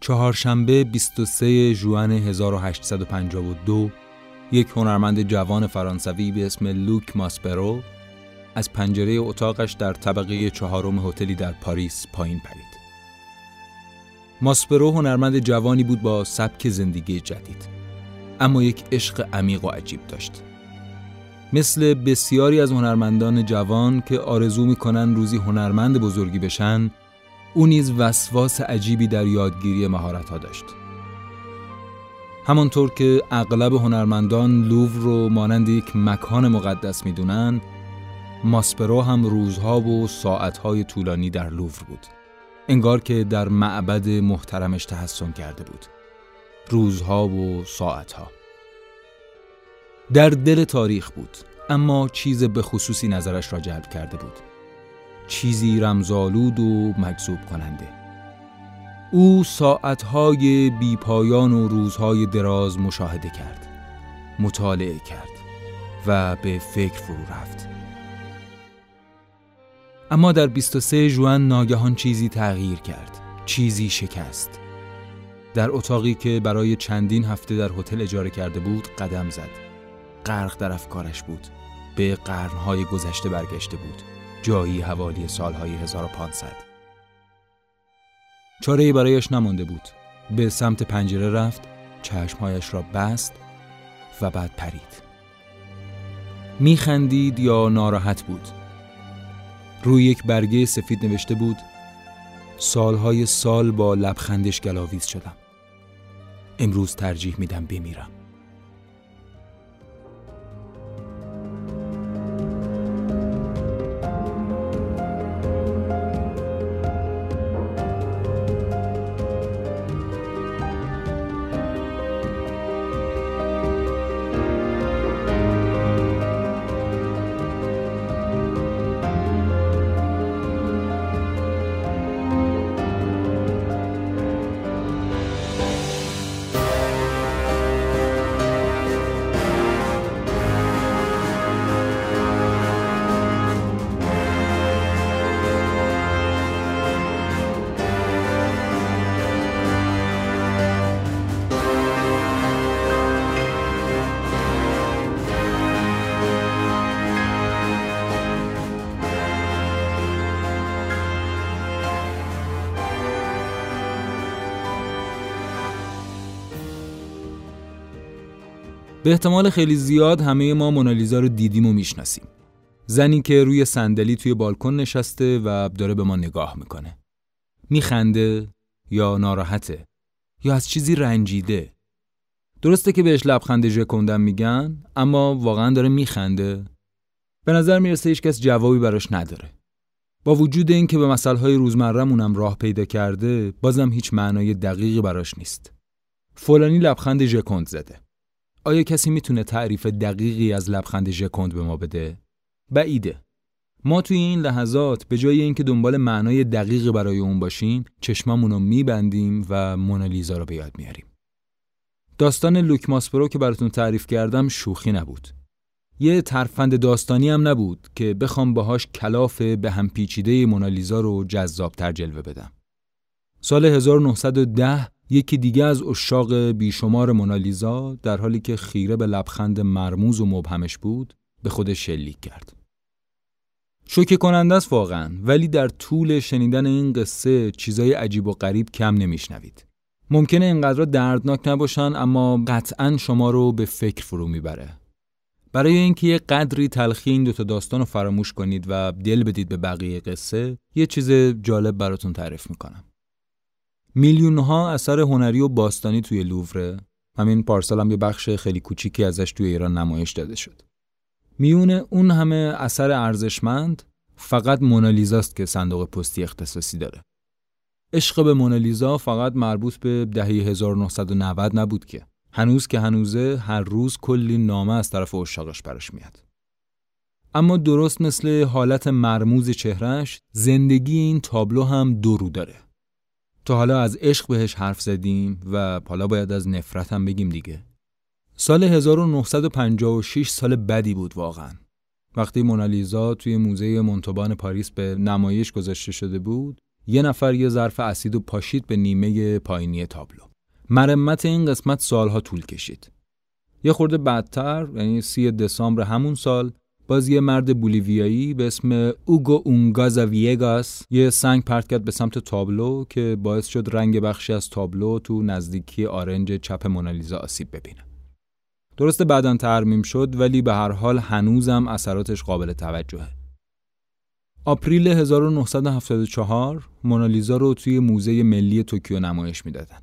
چهارشنبه 23 ژوئن 1852 یک هنرمند جوان فرانسوی به اسم لوک ماسپرو از پنجره اتاقش در طبقه چهارم هتلی در پاریس پایین پرید. ماسپرو هنرمند جوانی بود با سبک زندگی جدید اما یک عشق عمیق و عجیب داشت. مثل بسیاری از هنرمندان جوان که آرزو می‌کنن روزی هنرمند بزرگی بشن او نیز وسواس عجیبی در یادگیری مهارت‌ها داشت. همانطور که اغلب هنرمندان لوور رو مانند یک مکان مقدس می‌دونن، ماسپرو هم روزها و ساعتهای طولانی در لوور بود. انگار که در معبد محترمش تحسن کرده بود. روزها و ساعتها. در دل تاریخ بود، اما چیز به خصوصی نظرش را جلب کرده بود. چیزی رمزالود و مجذوب کننده. او ساعتهای بیپایان و روزهای دراز مشاهده کرد مطالعه کرد و به فکر فرو رفت. اما در 23 ژوئن ناگهان چیزی تغییر کرد چیزی شکست. در اتاقی که برای چندین هفته در هتل اجاره کرده بود قدم زد. غرق در افکارش بود به قرنهای گذشته برگشته بود. جایی حوالی سالهای 1500 چاره برایش نمانده بود. به سمت پنجره رفت چشمهایش را بست و بعد پرید. میخندید یا ناراحت بود؟ روی یک برگه سفید نوشته بود سالهای سال با لبخندش گلاویز شدم. امروز ترجیح میدم بمیرم. به احتمال خیلی زیاد همه ما مونالیزا رو دیدیم و می‌شناسیم. زنی که روی صندلی توی بالکن نشسته و داره به ما نگاه می‌کنه. میخنده یا ناراحته یا از چیزی رنجیده. درسته که بهش لبخند ژکوندن میگن اما واقعا داره میخنده. به نظر می‌رسه هیچ کس جوابی براش نداره. با وجود اینکه به مسائل روزمرهمونم راه پیدا کرده بازم هیچ معنای دقیقی براش نیست. فلانی لبخند ژکوند زده. آیا کسی می‌تونه تعریف دقیقی از لبخند ژکوند به ما بده؟ بعیده. ما توی این لحظات به جای اینکه دنبال معنای دقیقی برای اون باشیم، چشممون رو میبندیم و مونالیزا رو به یاد میاریم. داستان لوک ماسپرو که براتون تعریف کردم شوخی نبود. یه ترفند داستانی هم نبود که بخوام باهاش کلاف به هم پیچیده مونالیزا رو جذابتر جلوه بدم. سال 1910 یکی دیگه از اشاق بیشمار مونالیزا در حالی که خیره به لبخند مرموز و مبهمش بود به خودش شلیک کرد. شوکه کننده است واقعا ولی در طول شنیدن این قصه چیزای عجیب و غریب کم نمیشنوید. ممکنه اینقدر دردناک نباشن اما قطعا شما رو به فکر فرو می‌بره. برای اینکه یه قدری تلخی این دوتا داستان رو فراموش کنید و دل بدید به بقیه قصه یه چیز جالب براتون تعریف می‌کنم. میلیون ها اثر هنری و باستانی توی لووره. همین پارسال هم یه بخش خیلی کوچیکی ازش توی ایران نمایش داده شد. میون اون همه اثر ارزشمند فقط مونالیزاست که صندوق پستی اختصاصی داره. عشق به مونالیزا فقط مربوط به دهه 1990 نبود که. هنوز که هنوزه هر روز کلی نامه از طرف اشاقش براش میاد. اما درست مثل حالت مرموز چهرش زندگی این تابلو هم دو رو داره. تا حالا از عشق بهش حرف زدیم و حالا باید از نفرت هم بگیم دیگه. سال 1956 سال بدی بود واقعا. وقتی مونالیزا توی موزه منتبان پاریس به نمایش گذاشته شده بود، یه نفر یه ظرف اسید و پاشید به نیمه پایینی تابلو. مرمت این قسمت سالها طول کشید. یه خورده بعدتر یعنی سی دسامبر همون سال باز یه مرد بولیویایی به اسم اوگو اونگازا ویگاس یه سنگ پرت کرد به سمت تابلو که باعث شد رنگ بخشی از تابلو تو نزدیکی آرنج چپ مونالیزا آسیب ببینه. درسته بعدا ترمیم شد ولی به هر حال هنوزم اثراتش قابل توجهه. April 1974 مونالیزا رو توی موزه ملی توکیو نمایش می‌دادن.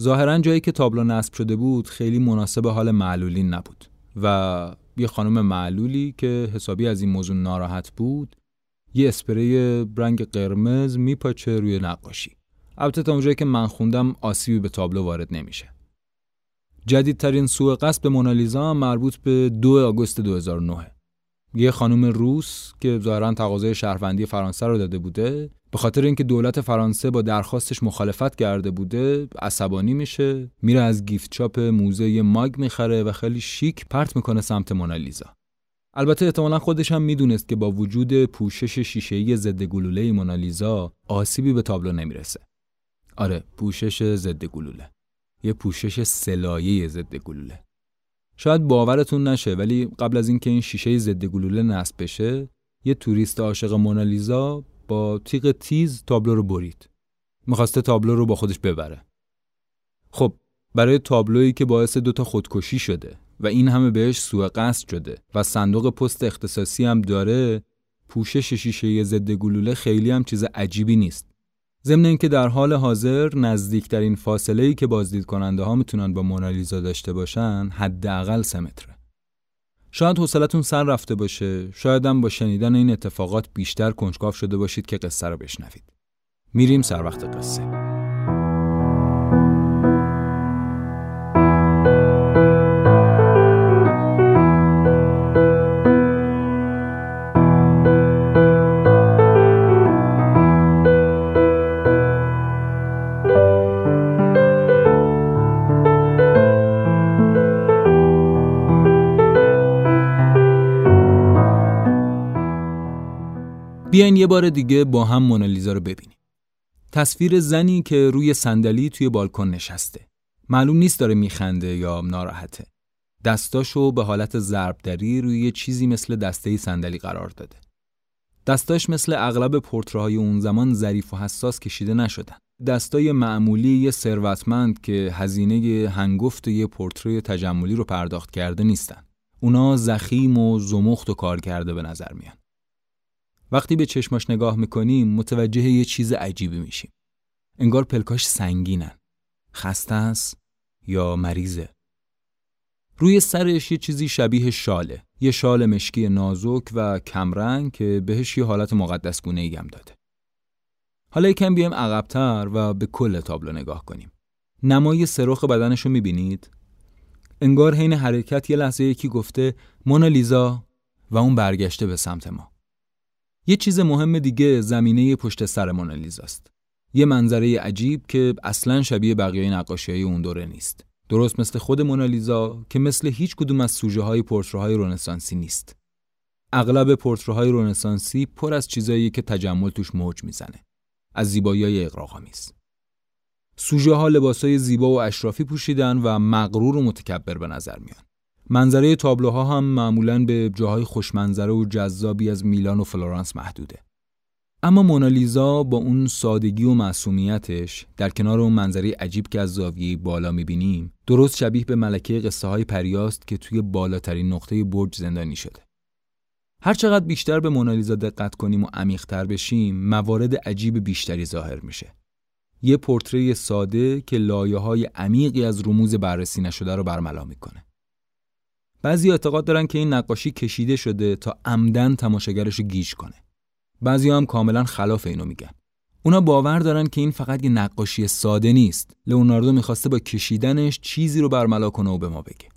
ظاهرا جایی که تابلو نصب شده بود خیلی مناسب حال معلولین نبود و یه خانم معلولی که حسابی از این موضوع ناراحت بود یه اسپری رنگ قرمز میپاچه روی نقاشی. البته تا اونجایی که من خوندم آسیبی به تابلو وارد نمیشه. جدیدترین سوء قصد به مونالیزا مربوط به 2 آگوست 2009 یه خانم روس که ظاهرا تقاضای شهروندی فرانسه رو داده بوده به خاطر اینکه دولت فرانسه با درخواستش مخالفت کرده بوده عصبانی میشه میره از گیفت چاپ موزه ماگ می‌خره و خیلی شیک پرت می‌کنه سمت مونالیزا. البته احتمالا خودش هم می‌دونست که با وجود پوشش شیشه‌ای ضد گلوله مونالیزا آسیبی به تابلو نمی‌رسه. آره پوشش ضد گلوله. یه پوشش سلایه ضد گلوله. شاید باورتون نشه ولی قبل از اینکه این شیشه ضد گلوله نصب بشه یه توریست عاشق مونالیزا با تیغ تیز تابلو رو برید. می‌خواسته تابلو رو با خودش ببره. خب برای تابلویی که باعث دوتا خودکشی شده و این همه بهش سوء قصد شده و صندوق پست اختصاصی هم داره پوشش شیشه ضد گلوله خیلی هم چیز عجیبی نیست. ضمن اینکه در حال حاضر نزدیکترین فاصله ای که بازدید کننده ها می‌تونن با مونالیزا داشته باشن حداقل سه متره. شاید حوصلتون سر رفته باشه. شاید هم با شنیدن این اتفاقات بیشتر کنجکاو شده باشید که قصه رو بشنوید. میریم سر وقت قصه. بیاین یه بار دیگه با هم مونالیزا رو ببینیم. تصویر زنی که روی صندلی توی بالکن نشسته. معلوم نیست داره میخنده یا ناراحته. دستاشو به حالت ضربدری روی چیزی مثل دسته صندلی قرار داده. دستاش مثل اغلب پورترهای اون زمان ظریف و حساس کشیده نشدن. دستای معمولی یه ثروتمند که هزینه هنگفت یه پورتری تجملی رو پرداخت کرده نیستن. اونا زخیم و زمخت و کار کرده به نظر میان. وقتی به چشماش نگاه می‌کنیم متوجه یه چیز عجیبی میشیم. انگار پلکاش سنگینن. خسته است یا مریضه. روی سرش یه چیزی شبیه شاله. یه شال مشکی نازک و کمرنگ که بهش یه حالت مقدس گونه هم داده. حالا یکم بیایم عقبتر و به کل تابلو نگاه کنیم. نمای سرخ بدنش رو می‌بینید؟ انگار حین حرکت یه لحظه یکی گفته مونالیزا و اون برگشته به سمت ما. یه چیز مهم دیگه زمینه پشت سر مونالیزاست. یه منظره عجیب که اصلا شبیه بقیه نقاشی های اون دوره نیست. درست مثل خود مونالیزا که مثل هیچ کدوم از سوژه های پورترهای رنسانسی نیست. اغلب پورترهای رنسانسی پر از چیزایی که تجمل توش موج می‌زنه. از زیبایی های اقراق‌آمیز. سوژه ها لباس های زیبا و اشرافی پوشیدن و مغرور و متکبر به نظر میان. منظره تابلوها هم معمولاً به جاهای خوشمنظره و جذابی از میلان و فلورانس محدوده. اما مونالیزا با اون سادگی و معصومیتش در کنار اون منظره عجیب که از زاویه بالا می‌بینیم درست شبیه به ملکه قصه های پریاست که توی بالاترین نقطه برج زندانی شده. هرچقدر بیشتر به مونالیزا دقت کنیم و عمیقتر بشیم موارد عجیب بیشتری ظاهر میشه. یه پورتری ساده که لایه های عمیقی از رموز بررسی نشده رو برملا می‌کنه. بعضی اعتقاد دارن که این نقاشی کشیده شده تا عمدن تماشاگرش گیج کنه. بعضی هم کاملا خلاف اینو میگن. اونا باور دارن که این فقط یه نقاشی ساده نیست. لئوناردو می‌خواسته با کشیدنش چیزی رو برملا کنه و به ما بگه.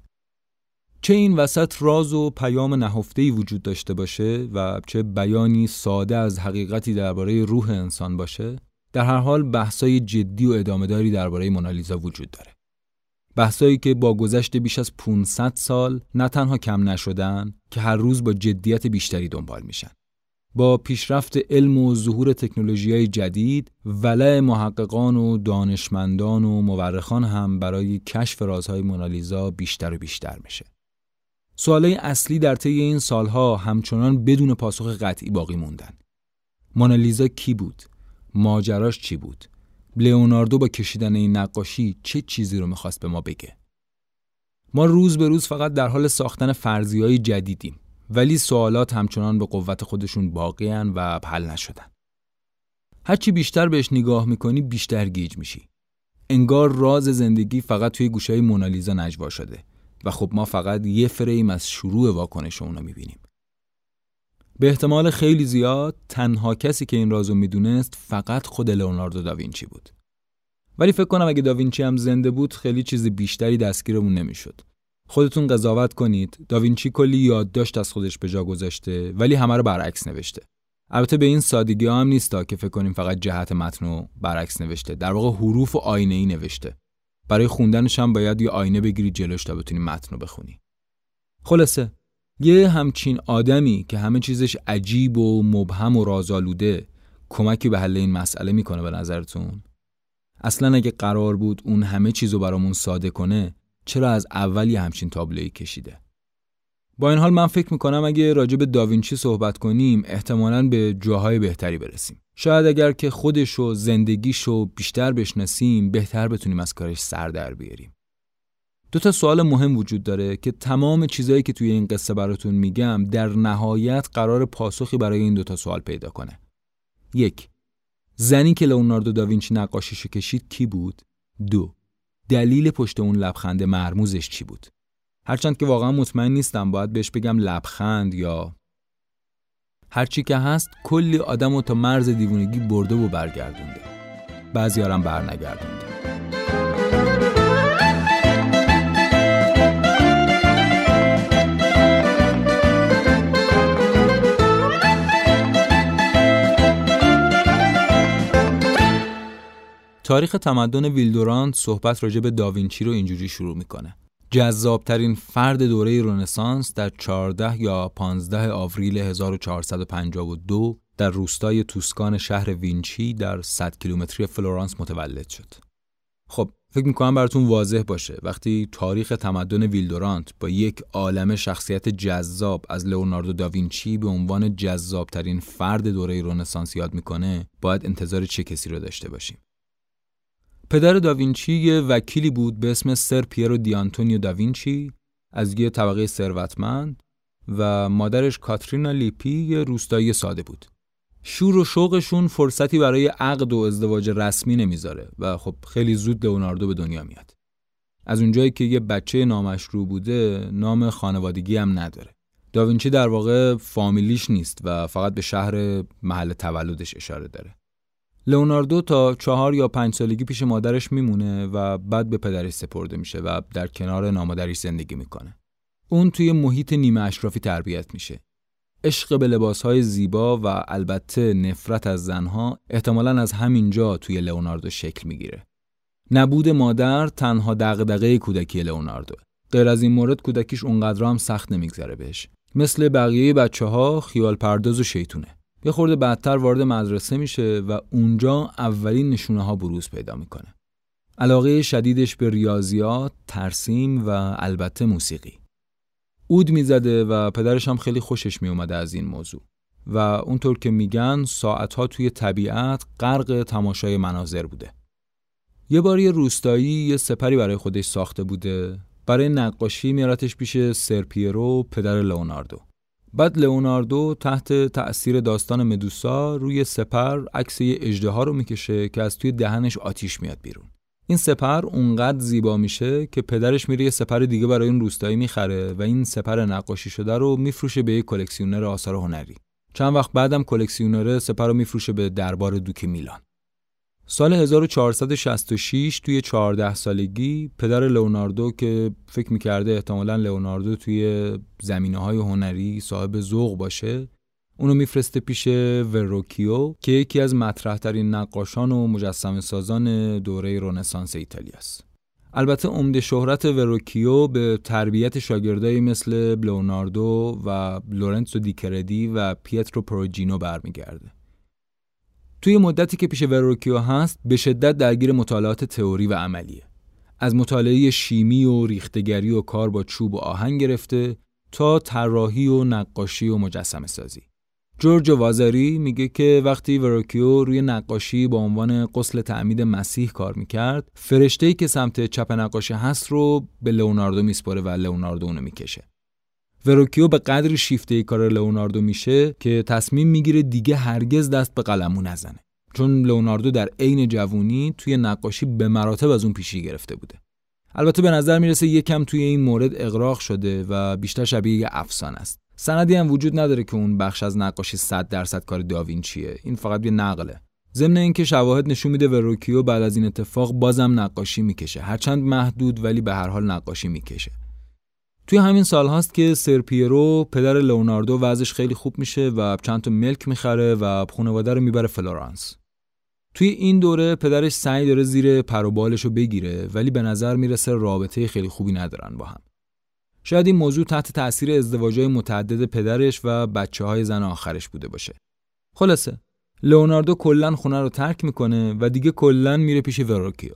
چه این وسط راز و پیام نهفته‌ای وجود داشته باشه و چه بیانی ساده از حقیقتی درباره روح انسان باشه، در هر حال بحثای جدی و ادامهداری درباره مونالیزا وجود داره. بحثایی که با گذشت بیش از 500 سال نه تنها کم نشدن که هر روز با جدیت بیشتری دنبال میشن. با پیشرفت علم و ظهور تکنولوژی جدید ولع محققان و دانشمندان و مورخان هم برای کشف رازهای مونالیزا بیشتر و بیشتر میشه. سواله اصلی در طی این سالها همچنان بدون پاسخ قطعی باقی موندن. مونالیزا کی بود؟ ماجراش چی بود؟ لئوناردو با کشیدن این نقاشی چه چیزی رو می‌خواست به ما بگه؟ ما روز به روز فقط در حال ساختن فرضی های جدیدیم ولی سوالات همچنان به قوت خودشون باقی و حل نشدن. هرچی بیشتر بهش نگاه می‌کنی بیشتر گیج میشی. انگار راز زندگی فقط توی گوشه مونالیزا نجوا شده و خب ما فقط یه فریم از شروع واکنش اونو می‌بینیم. به احتمال خیلی زیاد تنها کسی که این رازو می‌دونست فقط خود لئوناردو داوینچی بود. ولی فکر کنم اگه داوینچی هم زنده بود خیلی چیز بیشتری دستگیرمون نمی‌شد. خودتون قضاوت کنید. داوینچی کلی یادداشت از خودش به جا گذاشته ولی همه رو برعکس نوشته. البته به این سادگی هم نیستا که فکر کنیم فقط جهت متن رو برعکس نوشته. در واقع حروف و آینه ای نوشته. برای خوندنش هم باید یه آینه بگیری جلوش تا بتونی متن رو بخونی. خلاصه یه همچین آدمی که همه چیزش عجیب و مبهم و رازآلوده کمکی به حل این مسئله می‌کنه به نظرتون؟ اصلا اگه قرار بود اون همه چیزو برامون ساده کنه چرا از اولی همچین تابلوی کشیده؟ با این حال من فکر می‌کنم اگه راجع به داوینچی صحبت کنیم احتمالاً به جاهای بهتری برسیم. شاید اگر که خودش و زندگیشو بیشتر بشناسیم بهتر بتونیم از کارش سر در بیاریم. دو تا سوال مهم وجود داره که تمام چیزایی که توی این قصه براتون میگم در نهایت قرار پاسخی برای این دوتا سوال پیدا کنه. یک زنی که لئوناردو داوینچی نقاشیشو کشید کی بود؟ دو دلیل پشت اون لبخند مرموزش چی بود؟ هرچند که واقعا مطمئن نیستم باید بهش بگم لبخند یا هرچی که هست کلی آدم و تا مرز دیوونگی برده و برگردونده. بعضیارم برنگردونده. تاریخ تمدن ویلدورانت صحبت راجع به داوینچی رو اینجوری شروع می‌کنه. جذابترین فرد دوره رنسانس در 14 یا 15 آوریل 1452 در روستای توسکان شهر وینچی در 100 کیلومتری فلورانس متولد شد. خب فکر می‌کنم براتون واضح باشه وقتی تاریخ تمدن ویلدورانت با یک عالم شخصیت جذاب از لئوناردو داوینچی به عنوان جذابترین فرد دوره رنسانس یاد می‌کنه باید انتظار چه کسی رو داشته باشیم پدر داوینچی یه وکیلی بود به اسم سر پیرو دیانتونیو داوینچی از یه طبقه ثروتمند و مادرش کاترینا لیپی یه روستایی ساده بود. شور و شوقشون فرصتی برای عقد و ازدواج رسمی نمی‌ذاره و خب خیلی زود لئوناردو به دنیا میاد. از اونجایی که یه بچه نامشروع بوده نام خانوادگی هم نداره. داوینچی در واقع فامیلیش نیست و فقط به شهر محل تولدش اشاره داره. لئوناردو تا چهار یا پنج سالگی پیش مادرش میمونه و بعد به پدرش سپرده میشه و در کنار نامادرش زندگی می‌کنه. اون توی محیط نیمه اشرافی تربیت میشه. عشق به لباسهای زیبا و البته نفرت از زنها احتمالا از همینجا توی لئوناردو شکل می‌گیره. نبود مادر تنها دغدغه کودکی لئوناردو. غیر از این مورد کودکیش اونقدر هم سخت نمیگذره بهش. مثل بقیه بچه ها خیال پرداز و شیطونه. یه خورده بعدتر وارد مدرسه میشه و اونجا اولین نشونه ها بروز پیدا می‌کنه. علاقه شدیدش به ریاضیات، ترسیم و البته موسیقی. اود می‌زده و پدرش هم خیلی خوشش میومده از این موضوع. و اونطور که میگن ساعتها توی طبیعت غرق تماشای مناظر بوده. یه بار یه روستایی یه سپری برای خودش ساخته بوده. برای نقاشی میارتش پیش سرپیرو پدر لئوناردو. بعد لئوناردو تحت تأثیر داستان مدوسا روی سپر عکس یه اژدها رو می‌کشه که از توی دهنش آتیش میاد بیرون. این سپر اونقدر زیبا میشه که پدرش میره یه سپر دیگه برای این روستایی می‌خره و این سپر نقاشی شده رو میفروشه به یه کلکسیونر آثار هنری. چند وقت بعدم کلکسیونر سپر رو میفروشه به دربار دوک میلان. سال 1466 توی 14 سالگی پدر لئوناردو که فکر می‌کرده احتمالا لئوناردو توی زمینه های هنری صاحب ذوق باشه اونو میفرسته پیش وروکیو که یکی از مطرحترین نقاشان و مجسمه سازان دوره رنسانس ایتالیاست. البته عمده شهرت وروکیو به تربیت شاگردایی مثل لئوناردو و لورنسو دی کردی و پیترو پروجینو برمیگرده. توی مدتی که پیش وروکیو هست به شدت درگیر مطالعات تئوری و عملیه. از مطالعه شیمی و ریختگری و کار با چوب و آهن گرفته تا طراحی و نقاشی و مجسمه سازی. جورج وازاری میگه که وقتی وروکیو روی نقاشی با عنوان قسل تعمید مسیح کار می‌کرد فرشته که سمت چپ نقاشی هست رو به لئوناردو میسپره و لئوناردو اونو می‌کشه وروکیو به قدری شیفته کار لئوناردو میشه که تصمیم می‌گیره دیگه هرگز دست به قلمو نزنه. چون لئوناردو در عین جوونی توی نقاشی به مراتب از اون پیشی گرفته بوده. البته به نظر می‌رسه یکم توی این مورد اغراق شده و بیشتر شبیه یه افسانه است. سندی هم وجود نداره که اون بخش از نقاشی 100 درصد کار داوینچیه این فقط یه نقله. ضمن اینکه شواهد نشون میده وروکیو بعد از این اتفاق بازم نقاشی می‌کشه. هرچند محدود ولی به هر حال نقاشی می‌کشه. توی همین سال هاست که سرپیرو پدر لئوناردو وضعش خیلی خوب میشه و چند تا ملک می‌خره و خانواده رو می‌بره فلورانس توی این دوره پدرش سعی داره زیر پروبالش رو بگیره ولی به نظر می‌رسه رابطه خیلی خوبی ندارن با هم شاید این موضوع تحت تأثیر ازدواجهای متعدد پدرش و بچه های زن آخرش بوده باشه. خلاصه لئوناردو کلا خونه رو ترک می‌کنه و دیگه کلا میره پیش وروکیو.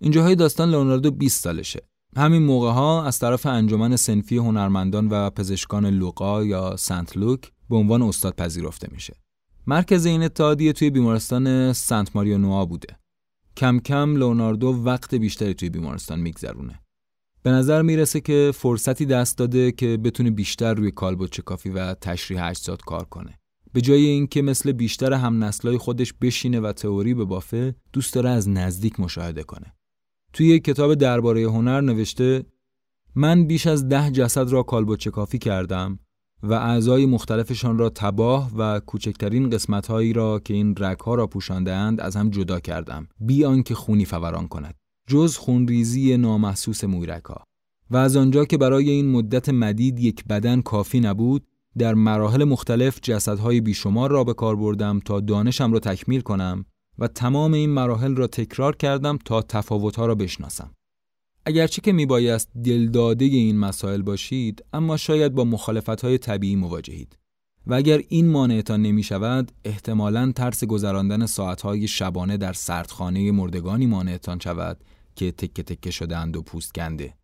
اینجاهای داستان لئوناردو 20 سالشه. همین موقع ها از طرف انجمن سنفی هنرمندان و پزشکان لوقا یا سنت لوک به عنوان استاد پذیرفته میشه. مرکز این اتحادیه توی بیمارستان سنت ماریو نوا بوده. کم کم لئوناردو وقت بیشتری توی بیمارستان میگذرونه. به نظر می‌رسه که فرصتی دست داده که بتونه بیشتر روی کالبد کافی و تشریح اجساد کار کنه. به جای اینکه مثل بیشتر هم نسلای خودش بشینه و تئوری به بافه، دوست داره از نزدیک مشاهده کنه. توی یک کتاب درباره هنر نوشته من بیش از ده جسد را کالبد کافی کردم و اعضای مختلفشان را تباه و کوچکترین قسمتهایی را که این رگها را پوشاندهاند از هم جدا کردم بی آنکه خونی فوران کند جز خونریزی نامحسوس مویرکا و از آنجا که برای این مدت مدید یک بدن کافی نبود در مراحل مختلف جسدهای بیشمار را به کار بردم تا دانشم را تکمیل کنم و تمام این مراحل را تکرار کردم تا تفاوتها را بشناسم. اگرچه که میبایست دلداده این مسائل باشید اما شاید با مخالفتهای طبیعی مواجهید. و اگر این مانعتان نمی شود احتمالاً ترس گذراندن ساعتهای شبانه در سردخانه مردگانی مانعتان شود که تکه تکه شدهاند و پوست گنده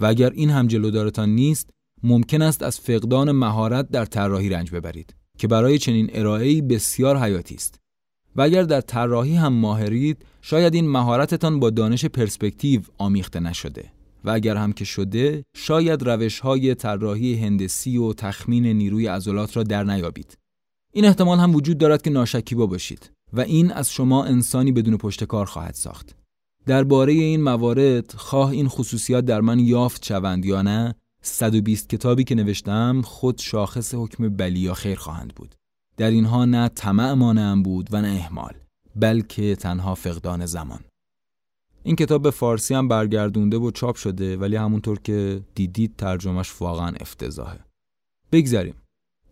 و اگر این هم جلودارتان نیست ممکن است از فقدان مهارت در طراحی رنج ببرید که برای چنین ارائه‌ای بسیار حیاتی است و اگر در طراحی هم ماهرید شاید این مهارتتان با دانش پرسپکتیو آمیخته نشده. و اگر هم که شده شاید روش های طراحی هندسی و تخمین نیروی عضلات را در نیابید. این احتمال هم وجود دارد که ناشکیبا باشید و این از شما انسانی بدون پشتکار خواهد ساخت. درباره این موارد خواه این خصوصیات در من یافت شوند یا نه 120 کتابی که نوشتم خود شاخص حکم بلی یا خیر خواهند بود. در اینها نه طمع مانعم بود و نه احمال بلکه تنها فقدان زمان. این کتاب به فارسی هم برگردونده و چاپ شده ولی همونطور که دیدید ترجمهش واقعا افتضاحه. بگذریم.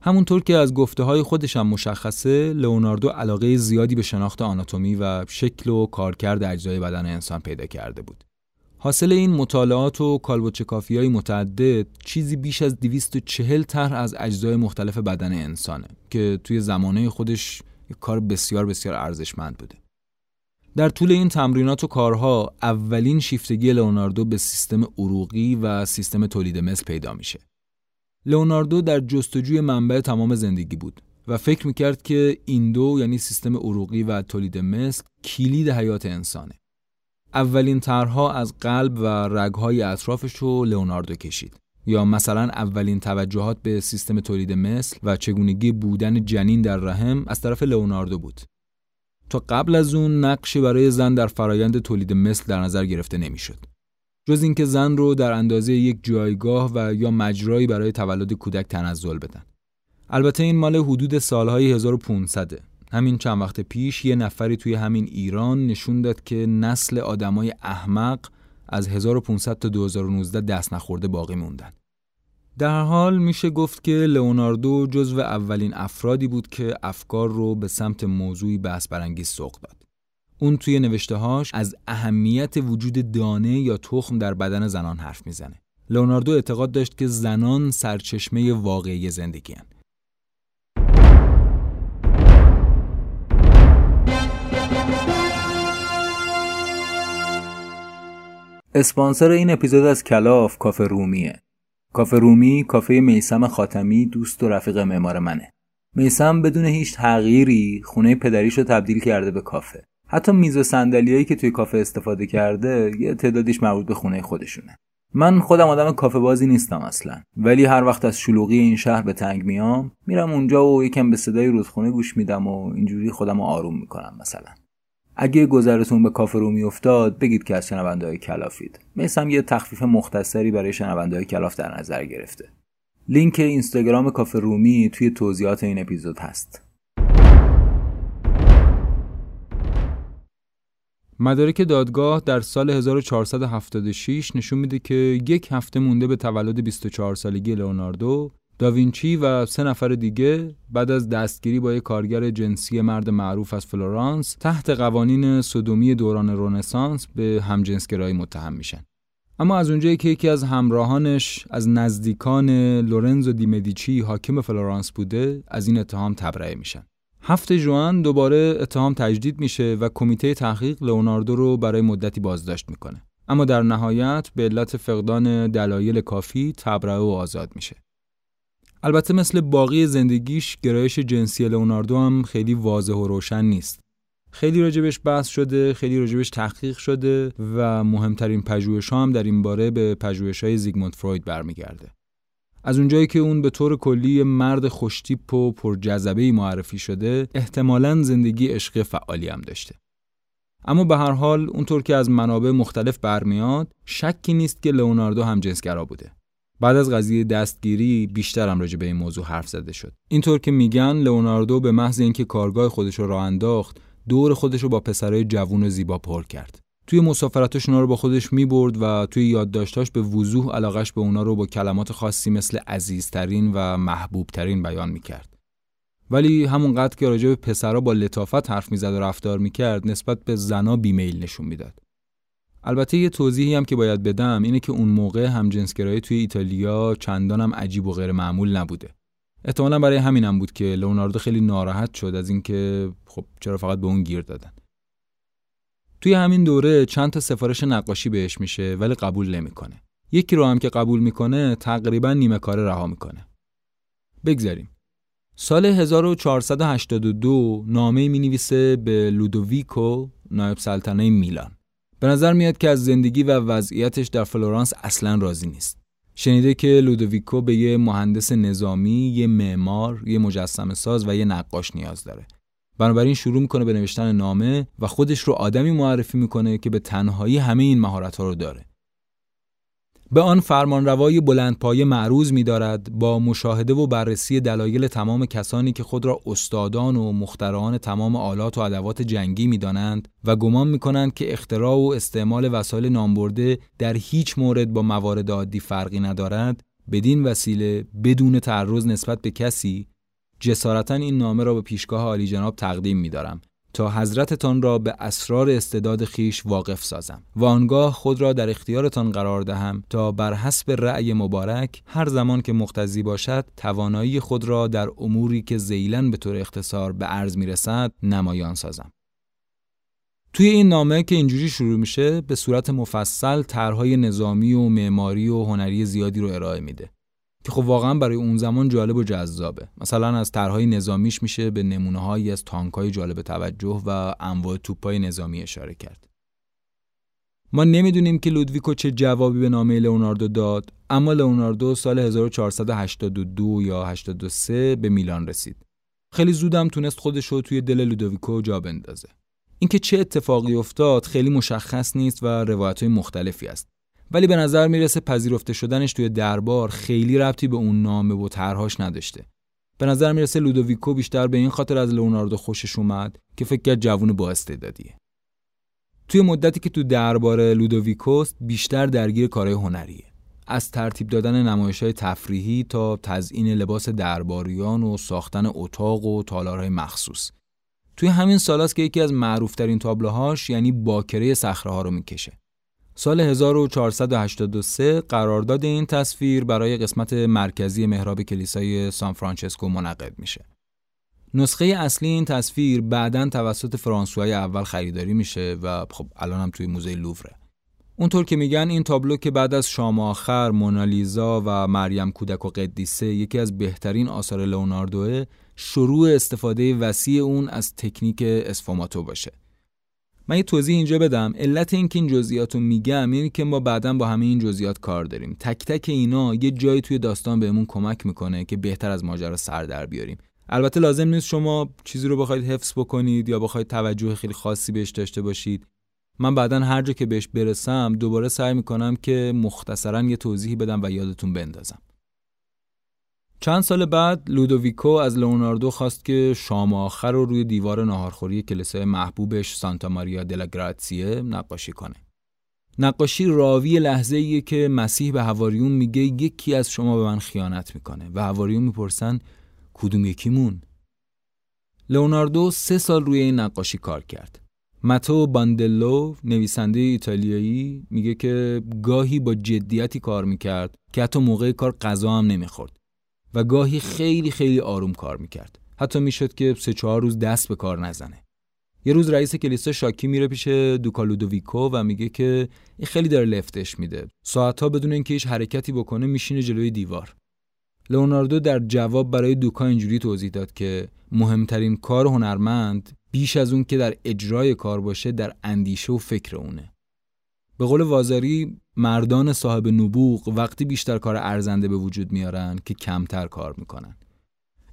همونطور که از گفته های هم مشخصه لئوناردو علاقه زیادی به شناخت آناتومی و شکل و کارکرد اجزای بدن انسان پیدا کرده بود. حاصل این مطالعات و کالبوچکافی های متعدد چیزی بیش از 240 طرح از اجزای مختلف بدن انسانه که توی زمانه خودش کار بسیار بسیار ارزشمند بوده در طول این تمرینات و کارها اولین شیفتگی لئوناردو به سیستم عروقی و سیستم تولید مثل پیدا میشه. لئوناردو در جستجوی منبع تمام زندگی بود و فکر می‌کرد که این دو یعنی سیستم عروقی و تولید مثل کلید حیات انسانه. اولین طرحها از قلب و رگهای اطرافش رو لئوناردو کشید. یا مثلا اولین توجهات به سیستم تولید مثل و چگونگی بودن جنین در رحم از طرف لئوناردو بود. تا قبل از اون نقشی برای زن در فرایند تولید مثل در نظر گرفته نمی‌شد. جز اینکه زن رو در اندازه یک جایگاه و یا مجرایی برای تولد کودک تنزل بدن. البته این مال حدود سالهای 1500 همین چند وقت پیش یه نفری توی همین ایران نشون داد که نسل آدمای احمق از 1500 تا 2019 دست نخورده باقی موندن. در حال میشه گفت که لئوناردو جزو اولین افرادی بود که افکار رو به سمت موضوعی بحث برانگیز سوق داد. اون توی نوشتههاش از اهمیت وجود دانه یا تخم در بدن زنان حرف می‌زنه. لئوناردو اعتقاد داشت که زنان سرچشمه واقعی زندگی. اسپانسر این اپیزود از کلاف کافه رومیه. کافه رومی کافه میسم خاتمی دوست و رفیق معمار منه. میسم بدون هیچ تغییری خونه پدریش رو تبدیل کرده به کافه. حتی میز و صندلیایی که توی کافه استفاده کرده یه تعدادیش مربوط به خونه خودشونه. من خودم آدم کافه بازی نیستم اصلا ولی هر وقت از شلوغی این شهر به تنگ میام میرم اونجا و یکم به صدای رودخونه گوش میدم و اینجوری خودم رو آروم می‌کنم مثلا اگه گذرتون به کافه رو میافتاد بگید که از شنونده های کلافید میسم یه تخفیف مختصری برای شنونده های کلاف در نظر گرفته. لینک اینستاگرام کافه رومی توی توضیحات این اپیزود هست. مدارک دادگاه در سال 1476 نشون میده که یک هفته مونده به تولد 24 سالگی لئوناردو داوینچی و سه نفر دیگه بعد از دستگیری با یک کارگر جنسی مرد معروف از فلورانس تحت قوانین صدومی دوران رونسانس به همجنسگرایی متهم میشن. اما از اونجایی که یکی از همراهانش از نزدیکان لورنزو دی مدیچی حاکم فلورانس بوده از این اتهام تبرئه میشن. هفت ژوئن دوباره اتهام تجدید میشه و کمیته تحقیق لئوناردو رو برای مدتی بازداشت می‌کنه. اما در نهایت به علت فقدان دلایل کافی تبرئه و آزاد میشه. البته مثل باقی زندگیش گرایش جنسی لئوناردو هم خیلی واضح و روشن نیست. خیلی راجبش بحث شده، خیلی راجبش تحقیق شده و مهمترین پژوهش هم در این باره به پژوهش های زیگموند فروید برمیگرده. از اونجایی که اون به طور کلی مرد خوشتیپ و پرجذبه معرفی شده، احتمالاً زندگی عشق فعالی هم داشته. اما به هر حال اونطور که از منابع مختلف برمیاد، شکی نیست که لئوناردو هم جنسگرا بوده. بعد از قضیه دستگیری بیشتر هم راجع به این موضوع حرف زده شد. اینطور که میگن لئوناردو به محض اینکه کارگاه خودش رو راه انداخت دور خودش رو با پسرای جوون و زیبا پر کرد. توی مسافرتاش اونا رو با خودش می‌برد و توی یادداشتاش به وضوح علاقش به اونا رو با کلمات خاصی مثل عزیزترین و محبوبترین بیان می‌کرد. ولی همونقدر که راجع به پسرا با لطافت حرف می‌زد و رفتار می‌کرد نسبت به زنا بیمیل نشون می‌داد. البته یه توضیحی هم که باید بدم اینه که اون موقع همجنسگرایی توی ایتالیا چندان هم عجیب و غیر معمول نبوده. احتمالا برای همینم بود که لئوناردو خیلی ناراحت شد از اینکه خب چرا فقط به اون گیر دادن. توی همین دوره چند تا سفارش نقاشی بهش میشه ولی قبول نمی‌کنه. یکی رو هم که قبول می‌کنه تقریبا نیمه کاره رها می‌کنه. بگذاریم. سال 1482 نامه می نویسه به لودویکو نایب سلطنه میلان. به نظر میاد که از زندگی و وضعیتش در فلورانس اصلا راضی نیست. شنیده که لودویکو به یه مهندس نظامی، یه معمار، یه مجسمه ساز و یه نقاش نیاز داره. بنابراین شروع می‌کنه به نوشتن نامه و خودش رو آدمی معرفی می‌کنه که به تنهایی همه این مهارت ها رو داره. به آن فرمانروای بلندپایه معروض می دارد با مشاهده و بررسی دلایل تمام کسانی که خود را استادان و مخترعان تمام آلات و ادوات جنگی می دانند و گمان می کنند که اختراع و استعمال وسایل نامبرده در هیچ مورد با موارد عادی فرقی ندارد بدین وسیله بدون تعرض نسبت به کسی جسارتا این نامه را به پیشگاه عالی جناب تقدیم می دارم تا حضرتتان را به اسرار استعداد خیش واقف سازم. و آنگاه خود را در اختیارتان قرار دهم تا بر حسب رأی مبارک هر زمان که مقتضی باشد توانایی خود را در اموری که زیلن به طور اختصار به عرض می‌رسد نمایان سازم. توی این نامه که اینجوری شروع میشه به صورت مفصل طرحهای نظامی و معماری و هنری زیادی رو ارائه میده. که خب واقعا برای اون زمان جالب و جذابه. مثلا از طرحهای نظامیش میشه به نمونه هایی از تانکای جالب توجه و انواع توپای نظامی اشاره کرد. ما نمی‌دونیم که لودویکو چه جوابی به نامه لئوناردو داد اما لئوناردو سال 1482 یا 83 به میلان رسید. خیلی زودم تونست خودش رو توی دل لودویکو جا بندازه. اینکه چه اتفاقی افتاد خیلی مشخص نیست و روایت مختلفی است. ولی به نظر می‌رسه پذیرفته شدنش توی دربار خیلی ربطی به اون نامه و طرحهاش نداشته. به نظر می‌رسه لودویکو بیشتر به این خاطر از لئوناردو خوشش اومد که فکر کرد جوون با استعدادیه. توی مدتی که تو دربار لودویکوست بیشتر درگیر کارهای هنریه. از ترتیب دادن نمایش های تفریحی تا تزیین لباس درباریان و ساختن اتاق و تالارهای مخصوص. توی همین سالاست که یکی از معروفترین تابلوهاش یعنی باکره صخره رو می‌کشه. سال 1483 قرارداد این تصویر برای قسمت مرکزی محراب کلیسای سان فرانچسکو منعقد میشه. نسخه اصلی این تصویر بعدا توسط فرانسوای اول خریداری میشه و خب الان هم توی موزه لووره. اونطور که میگن این تابلو که بعد از شام آخر، مونالیزا و مریم کودک و قدیسه یکی از بهترین آثار لئوناردوه شروع استفاده وسیع اون از تکنیک اسفوماتو باشه. من یه توضیح اینجا بدم. علت اینکه این جزئیات رو میگم اینه که ما بعدا با همه این جزئیات کار داریم. تک تک اینا یه جایی توی داستان بهمون کمک می‌کنه که بهتر از ماجرا سر در بیاریم. البته لازم نیست شما چیزی رو بخواید حفظ بکنید یا بخواید توجه خیلی خاصی بهش داشته باشید. من بعدا هر جا که بهش برسم دوباره سعی می‌کنم که مختصرا یه توضیحی بدم و یادتون بندازم. چند سال بعد لودویکو از لئوناردو خواست که شام آخر رو روی دیوار ناهارخوری کلیسای محبوبش سانتا ماریا دلا گراتسیه نقاشی کنه. نقاشی راوی لحظه ایه که مسیح به هواریون میگه یکی از شما به من خیانت می‌کنه و هواریون می‌پرسن کدوم یکیمون؟ لئوناردو سه سال روی این نقاشی کار کرد. ماتو باندلو نویسنده ایتالیایی میگه که گاهی با جدیتی کار می‌کرد که حتی موقع کار غذا هم نمی‌خورد. و گاهی خیلی خیلی آروم کار می‌کرد. حتی می‌شد که سه چهار روز دست به کار نزنه. یه روز رئیس کلیسا شاکی میره پیش دوکالودویکو و میگه که این خیلی داره لفتش میده. ساعتها بدون اینکه هیچ حرکتی بکنه میشینه جلوی دیوار. لئوناردو در جواب برای دوکا اینجوری توضیح داد که مهمترین کار هنرمند بیش از اون که در اجرای کار باشه در اندیشه و فکر اونه. به قول وازاری مردان صاحب نبوغ وقتی بیشتر کار ارزنده به وجود میارن که کمتر کار می‌کنن.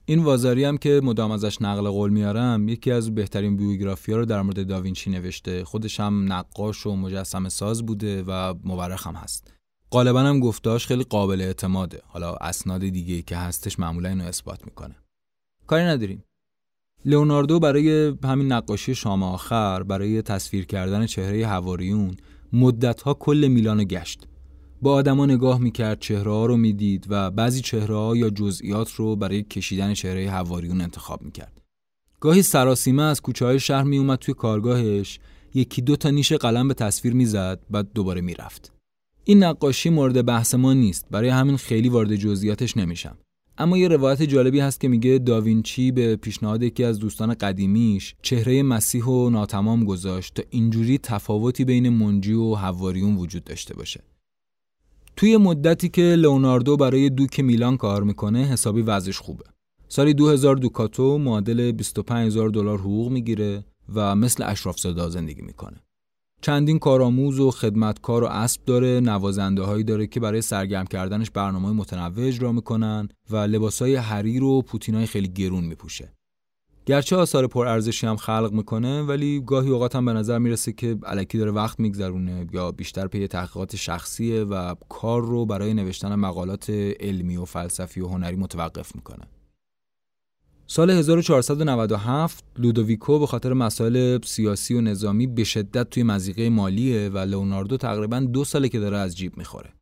این وازاری هم که مدام ازش نقل قول میارم یکی از بهترین بیوگرافی ها رو در مورد داوینچی نوشته. خودش هم نقاش و مجسم ساز بوده و مورخ هم هست. غالبا هم گفتاش خیلی قابل اعتماده. حالا اسناد دیگه که هستش معمولا اینو اثبات می‌کنه. کاری نداریم. لئوناردو برای همین نقاشی شام آخر برای تصویر کردن چهره هواریون مدتها کل میلان گشت. با آدما نگاه می‌کرد چهره ها رو می‌دید و بعضی چهره ها یا جزئیات رو برای کشیدن چهره هواریون انتخاب می‌کرد. گاهی سراسیمه از کوچه های شهر میومد توی کارگاهش یکی دو تا نیش قلم به تصویر می‌زد بعد دوباره می‌رفت. این نقاشی مورد بحث ما نیست برای همین خیلی وارد جزئیاتش نمیشم. اما یه روایت جالبی هست که میگه داوینچی به پیشنهاد یکی از دوستان قدیمیش چهره مسیح و ناتمام گذاشت تا اینجوری تفاوتی بین منجی و حواریون وجود داشته باشه. توی مدتی که لئوناردو برای دوک میلان کار می‌کنه حسابی وضعش خوبه. سالی 2000 دوکاتو معادل 25000 دلار حقوق می‌گیره و مثل اشراف زندگی می‌کنه. چندین کارآموز و خدمتکار و اسب داره نوازنده هایی داره که برای سرگرم کردنش برنامه متنوع اجرا می‌کنن و لباسای حریر و پوتینای خیلی گرون میپوشه. گرچه آثار پرارزشی هم خلق می‌کنه ولی گاهی اوقات هم به نظر می‌رسه که علکی داره وقت میگذرونه یا بیشتر پی تحقیقات شخصیه و کار رو برای نوشتن مقالات علمی و فلسفی و هنری متوقف می‌کنه. سال 1497 لودویکو به خاطر مسائل سیاسی و نظامی به شدت توی مزیقه مالیه و لئوناردو تقریبا دو ساله که داره از جیب می‌خوره.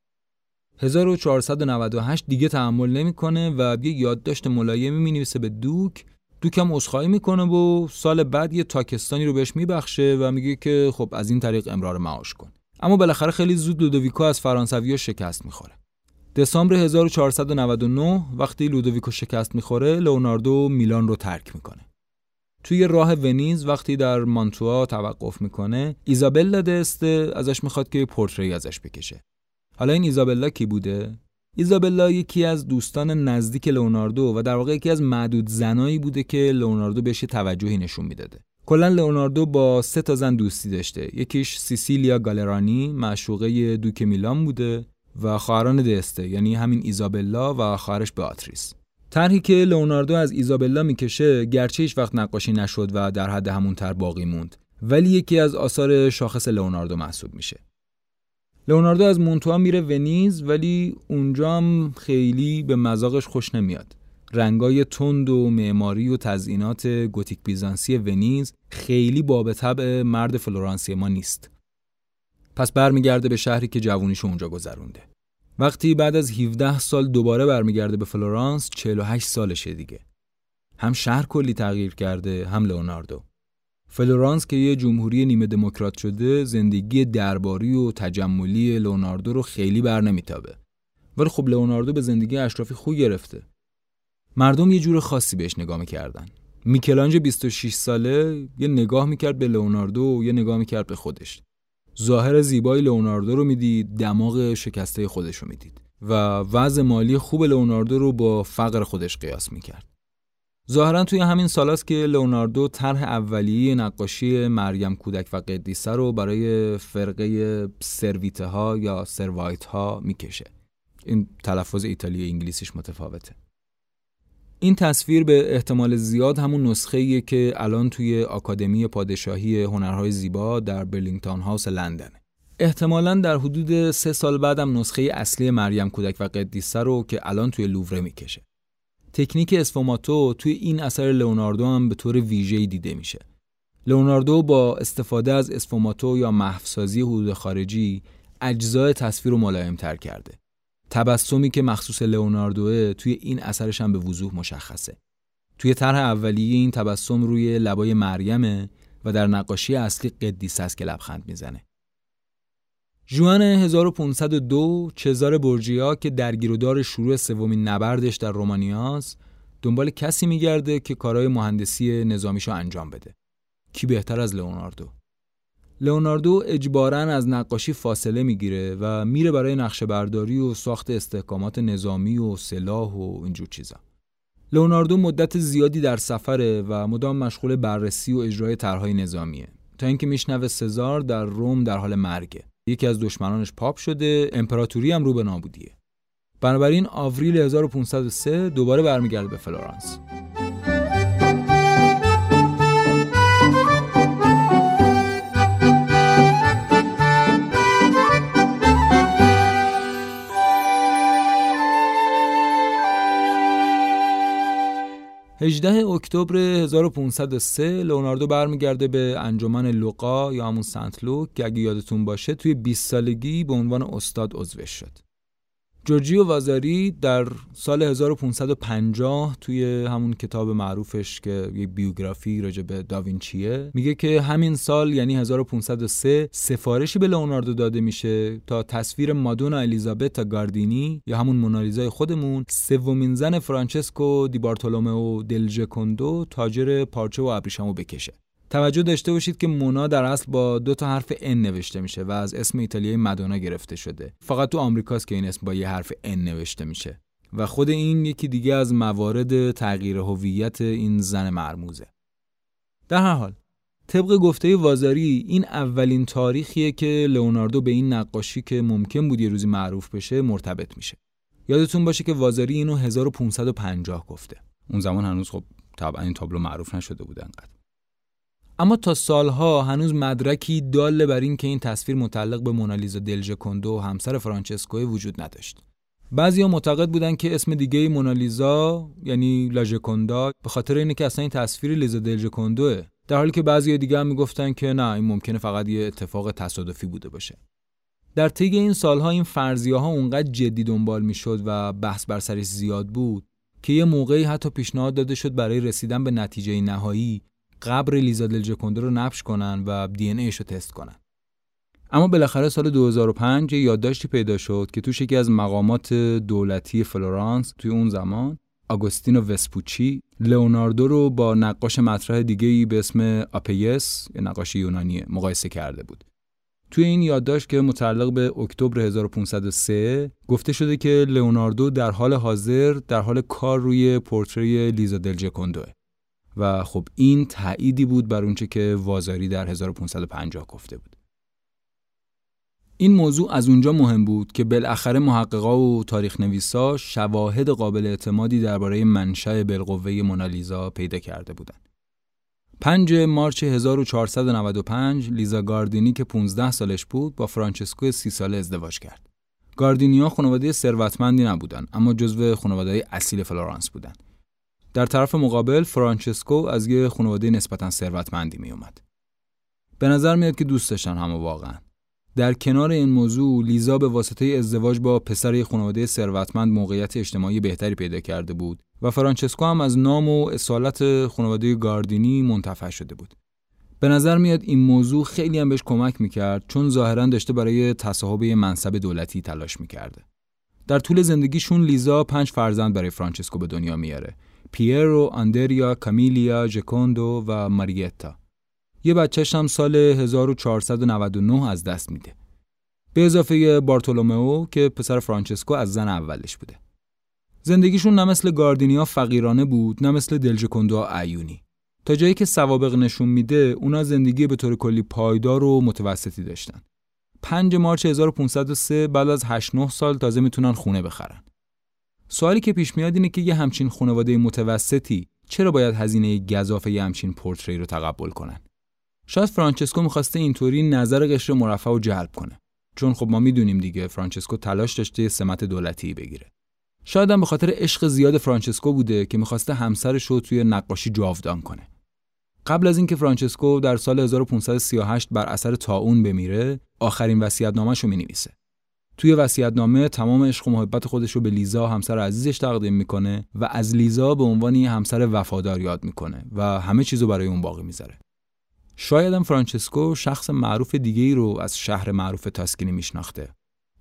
1498 دیگه تحمل نمی‌کنه و یه یادداشت ملایمی می‌نویسه به دوک. دوک هم عذرخواهی می‌کنه و سال بعد یه تاکستانی رو بهش میبخشه و میگه که خب از این طریق امرار معاش کن. اما بالاخره خیلی زود لودویکو از فرانسوی شکست می‌خوره. دسامبر 1499 وقتی لودویکو شکست می‌خوره لئوناردو میلان رو ترک می‌کنه. توی راه ونیز وقتی در مانتوا توقف می‌کنه ایزابلا دسته ازش می‌خواد که پورتری ازش بکشه. حالا این ایزابلا کی بوده؟ ایزابلا یکی از دوستان نزدیک لئوناردو و در واقع یکی از معدود زنایی بوده که لئوناردو بهش توجهی نشون می‌داده. کلا لئوناردو با سه تا زن دوستی داشته. یکیش سیسیلیا گالرانی معشوقه دوک میلان بوده و خواهران دسته یعنی همین ایزابلا و خواهرش بیاتریس. طرحی که لئوناردو از ایزابلا می‌کشه گرچه هیچ وقت نقاشی نشد و در حد همون تر باقی موند ولی یکی از آثار شاخص لئوناردو محسوب میشه. لئوناردو از مونتوا میره ونیز ولی اونجا هم خیلی به مذاقش خوش نمیاد. رنگای تند و معماری و تزئینات گوتیک بیزانسی ونیز خیلی باب طبع مرد فلورانسی ما نیست. پس برمیگرده به شهری که جوونیشو اونجا گذرونده. وقتی بعد از 17 سال دوباره برمیگرده به فلورانس 48 سالشه دیگه. هم شهر کلی تغییر کرده هم لئوناردو. فلورانس که یه جمهوری نیمه دموکرات شده زندگی درباری و تجملی لئوناردو رو خیلی بر نمیتابه ولی خب لئوناردو به زندگی اشرافی خوب گرفته مردم یه جور خاصی بهش نگاه می‌کردن میکلانج 26 ساله یه نگاه می‌کرد به لئوناردو و یه نگاه می‌کرد به خودش ظاهر زیبای لئوناردو رو می‌دید دماغ شکسته خودش رو می‌دید و وضع مالی خوب لئوناردو رو با فقر خودش قیاس می‌کرد. ظاهرا توی همین سالاست که لئوناردو طرح اولیه نقاشی مریم کودک و قدیسه رو برای فرقه سرویته ها یا سروایت ها می‌کشه. این تلفظ ایتالیایی انگلیسیش متفاوته. این تصویر به احتمال زیاد همون نسخه که الان توی آکادمی پادشاهی هنرهای زیبا در برلینگتون هاوس لندنه. احتمالا در حدود سه سال بعدم نسخه اصلی مریم کودک و قدیسه رو که الان توی لووره می‌کشه. تکنیک اسفوماتو توی این اثر لئوناردو هم به طور ویژه‌ای دیده میشه. لئوناردو با استفاده از اسفوماتو یا محفظازی حدود خارجی اجزای تصویر رو ملایم تر کرده. تبسمی که مخصوص لئوناردوه توی این اثرش هم به وضوح مشخصه. توی طرح اولیه این تبسم روی لبای مریمه و در نقاشی اصلی قدیسه است که لبخند می‌زنه. جوان 1502 چزار برجیا که درگیرودار شروع سومین نبردش در رومانیاس دنبال کسی میگرده که کارهای مهندسی نظامیشو انجام بده. کی بهتر از لئوناردو؟ لئوناردو اجباراً از نقاشی فاصله می‌گیره و میره برای نقشه برداری و ساخت استحکامات نظامی و سلاح و اینجور چیزا. لئوناردو مدت زیادی در سفره و مدام مشغول بررسی و اجرای طرحهای نظامیه تا اینکه میشنوه سزار در روم در حال مرگه. یکی از دشمنانش پاپ شده، امپراتوری هم رو به نابودیه. بنابراین آوریل 1503 دوباره برمیگرده به فلورانس. 18 اکتبر 1503 لئوناردو برمیگرده به انجمن لوقا یا همون سنت لوک که اگه یادتون باشه توی 20 سالگی به عنوان استاد عضوش شد. جورجیو وازاری در سال 1550 توی همون کتاب معروفش که یه بیوگرافی راجع به داوینچیه میگه که همین سال یعنی 1503 سفارشی به لئوناردو داده میشه تا تصویر مادونا الیزابتا گراردینی یا همون مونالیزای خودمون. سومین زن فرانچسکو دی بارتولومئو دل جوکوندو تاجر پارچه و ابریشمو بکشه. توجه داشته باشید که مونا در اصل با دو تا حرف ان نوشته میشه و از اسم ایتالیایی مدونا گرفته شده. فقط تو آمریکاست که این اسم با یه حرف ان نوشته میشه. و خود این یکی دیگه از موارد تغییر هویت این زن مرموزه. در هر حال طبق گفته وازاری این اولین تاریخیه که لئوناردو به این نقاشی که ممکن بود یه روزی معروف بشه مرتبط میشه. یادتون باشه که وازاری اینو 1550 گفته. اون زمان هنوز خب طبعا این تابلو معروف نشده بود انقدر. اما تا سالها هنوز مدرکی داله بر این که این تصویر متعلق به مونالیزا دل کندو و همسر فرانچسکو وجود نداشت. بعضیا معتقد بودن که اسم دیگه مونالیزا یعنی لاژکوندا به خاطر اینه که اصلا این تصویر لیزا دل کندوه در حالی که بعضی دیگه هم می‌گفتن که نه این ممکنه فقط یه اتفاق تصادفی بوده باشه. در طی این سالها این فرضیه ها اونقدر جدی دنبال می‌شد و بحث بر سرش زیاد بود که یه موقعی حتی پیشنهاد داده شد برای رسیدن به نتیجه نهایی قبر لیزا دل رو نبش کنن و دی ان ای رو تست کنن. اما بالاخره سال 2005 یه یادداشتی پیدا شد که توش یکی از مقامات دولتی فلورانس توی اون زمان آگوستینو وسپوچی لئوناردو رو با نقاش مطرح دیگه ای به اسم آپلس یه نقاش یونانی مقایسه کرده بود. توی این یادداشت که متعلق به اکتبر 1503 گفته شده که لئوناردو در حال حاضر در حال کار روی پرتره لیزا دل جوکوندوئه و خب این تأییدی بود بر اونچه که وازاری در 1550 گفته بود. این موضوع از اونجا مهم بود که بالاخره محققا و تاریخ نویسا شواهد قابل اعتمادی درباره منشأ بالقوه مونالیزا پیدا کرده بودند. 5 March 1495 لیزا گراردینی که 15 سالش بود با فرانچسکو 30 ساله ازدواج کرد. گراردینیا خانواده ثروتمندی نبودند اما جزو خانواده اصیل فلورانس بودند. در طرف مقابل فرانچسکو از یه خانواده نسبتا ثروتمندی می اومد. به نظر میاد که دوست داشتن همه واقعا. در کنار این موضوع لیزا به واسطه ازدواج با پسر خانواده ثروتمند موقعیت اجتماعی بهتری پیدا کرده بود و فرانچسکو هم از نام و اصالت خانواده گاردینی منتفع شده بود. به نظر میاد این موضوع خیلی هم بهش کمک می‌کرد چون ظاهرا داشته برای تصاحب منصب دولتی تلاش می‌کرده. در طول زندگیشون لیزا پنج فرزند برای فرانچسکو به دنیا میاره. پیرو، آندریا، کامیلیا، جکوندو و ماریتا. یه بچهش هم سال 1499 از دست میده. به اضافه بارتولومئو که پسر فرانچسکو از زن اولش بوده. زندگیشون نه مثل گاردینیا فقیرانه بود نه مثل دلجکوندو عیونی. تا جایی که سوابق نشون میده اونا زندگی به طور کلی پایدار و متوسطی داشتن. 5 March 1503 بعد از 8 9 سال تازه می‌تونن خونه بخرن. سوالی که پیش میاد اینه که یه همچین خانواده متوسطی چرا باید هزینه گزاف یه همچین پرتره ای رو تقبل کنن؟ شاید فرانچسکو می‌خواسته اینطوری نظر قشر مرفه رو جلب کنه. چون خب ما می‌دونیم دیگه فرانچسکو تلاش داشته سمت دولتی بگیره. شاید هم به خاطر عشق زیاد فرانچسکو بوده که می‌خواسته همسرش رو توی نقاشی جاودان کنه. قبل از اینکه فرانچسکو در سال 1538 بر اثر تاون بمیره، آخرین وصیت‌نامه‌ش رو می‌نویسه. توی وصیت‌نامه تمام عشق و محبت خودش رو به لیزا همسر عزیزش تقدیم می‌کنه و از لیزا به عنوان یه همسر وفادار یاد می‌کنه و همه چیزو برای اون باقی می‌ذاره. شاید هم فرانچسکو شخص معروف دیگه ای رو از شهر معروف تاسکینی میشناخته.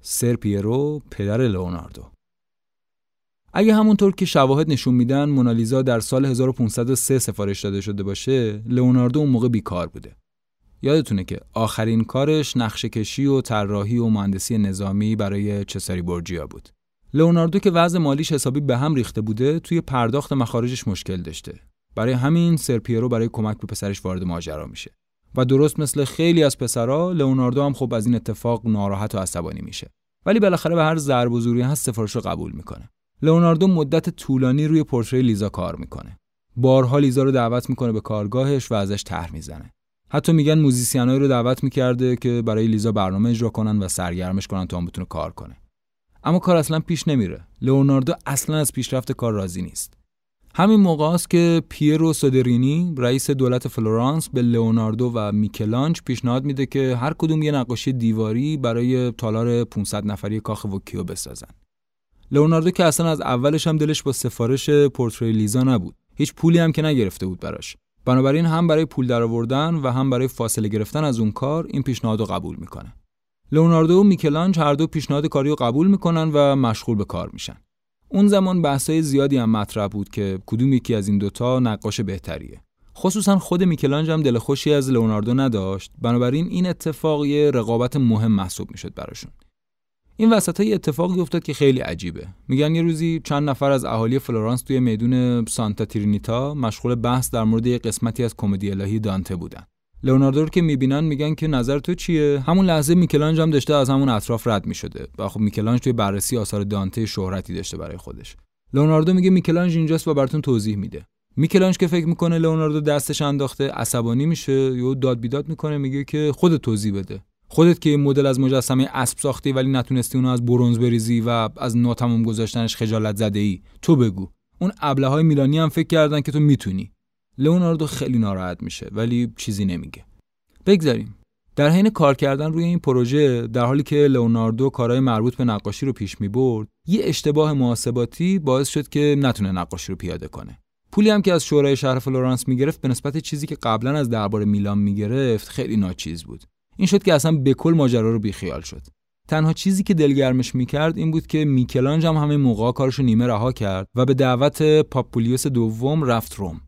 سر پیرو پدر لئوناردو. اگه همونطور که شواهد نشون میدن مونالیزا در سال 1503 سفارش داده شده باشه لئوناردو اون موقع بیکار بوده یادتونه که آخرین کارش نقشه کشی و طراحی و مهندسی نظامی برای چساری بورجیا بود. لئوناردو که وضع مالیش حسابی به هم ریخته بوده توی پرداخت مخارجش مشکل داشته. برای همین سرپیرو برای کمک به پسرش وارد ماجرا میشه. و درست مثل خیلی از پسرا لئوناردو هم خب از این اتفاق ناراحت و عصبانی میشه. ولی بالاخره به هر ضرب و هست سفارش قبول می‌کنه. لئوناردو مدت طولانی روی پورتری لیزا کار می‌کنه. بارها لیزا رو دعوت می‌کنه به کارگاهش و ازش طرح می‌زنه. حتی میگن موزیسینایی رو دعوت می‌کرده که برای لیزا برنامه اجرا کنن و سرگرمش کنن تا اون بتونه کار کنه. اما کار اصلا پیش نمیره. لئوناردو اصلا از پیشرفت کار راضی نیست. همین موقع است که پیرو سودرینی رئیس دولت فلورانس به لئوناردو و میکلانج پیشنهاد میده که هر کدوم یه نقاشی دیواری برای تالار 500 نفری کاخ وکیو بسازن. لئوناردو که اصلا از اولش هم دلش با سفارش پورتری لیزا نبود هیچ پولی هم که نگرفته بود براش بنابراین هم برای پول درآوردن و هم برای فاصله گرفتن از اون کار این پیشنهاد رو قبول می‌کنه. لئوناردو و میکلانج هر دو پیشنهاد کاری رو قبول می‌کنن و مشغول به کار میشن. اون زمان بحثای زیادی هم مطرح بود که کدوم یکی از این دوتا نقاش بهتریه. خصوصا خود میکلانج هم دل خوشی از لئوناردو نداشت. بنابراین این اتفاق یه رقابت مهم محسوب می‌شد براشون. این وسط های اتفاقی افتاد که خیلی عجیبه. میگن یه روزی چند نفر از اهالی فلورانس توی میدون سانتا ترینیتا مشغول بحث در مورد یه قسمتی از کمدی الهی دانته بودن. لئوناردو که می‌بینن میگن که نظر تو چیه؟ همون لحظه میکلانج هم داشته از همون اطراف رد می‌شده و خب میکلانج توی بررسی آثار دانته شهرتی داشته برای خودش. لئوناردو میگه میکلانج اینجاست و براتون توضیح میده. میکلانج که فکر می‌کنه لئوناردو دستش انداخته عصبانی میشه یا داد بیداد می‌کنه میگه که خودت توضیح بده. خودت که این مدل از مجسمه اسب ساختی ولی نتونستی اونو از برونز بریزی و از ناتمام گذاشتنش خجالت زده ای تو بگو. اون ابله های میلانی هم فکر کردن که تو می‌تونی. لئوناردو خیلی ناراحت میشه ولی چیزی نمیگه. بگذاریم. در حین کار کردن روی این پروژه در حالی که لئوناردو کارهای مربوط به نقاشی رو پیش می‌برد یه اشتباه محاسباتی باعث شد که نتونه نقاشی رو پیاده کنه. پولی هم که از شورای شهر فلورانس می‌گرفت به نسبت چیزی که قبلا از دربار میلان می‌گرفت خیلی ناچیز بود. این شد که اصلا به کل ماجرا رو بیخیال شد. تنها چیزی که دلگرمش می‌کرد این بود که میکلانج هم همه موقع کارش نیمه رها کرد و به دعوت پاپولیوس دوم رفت روم.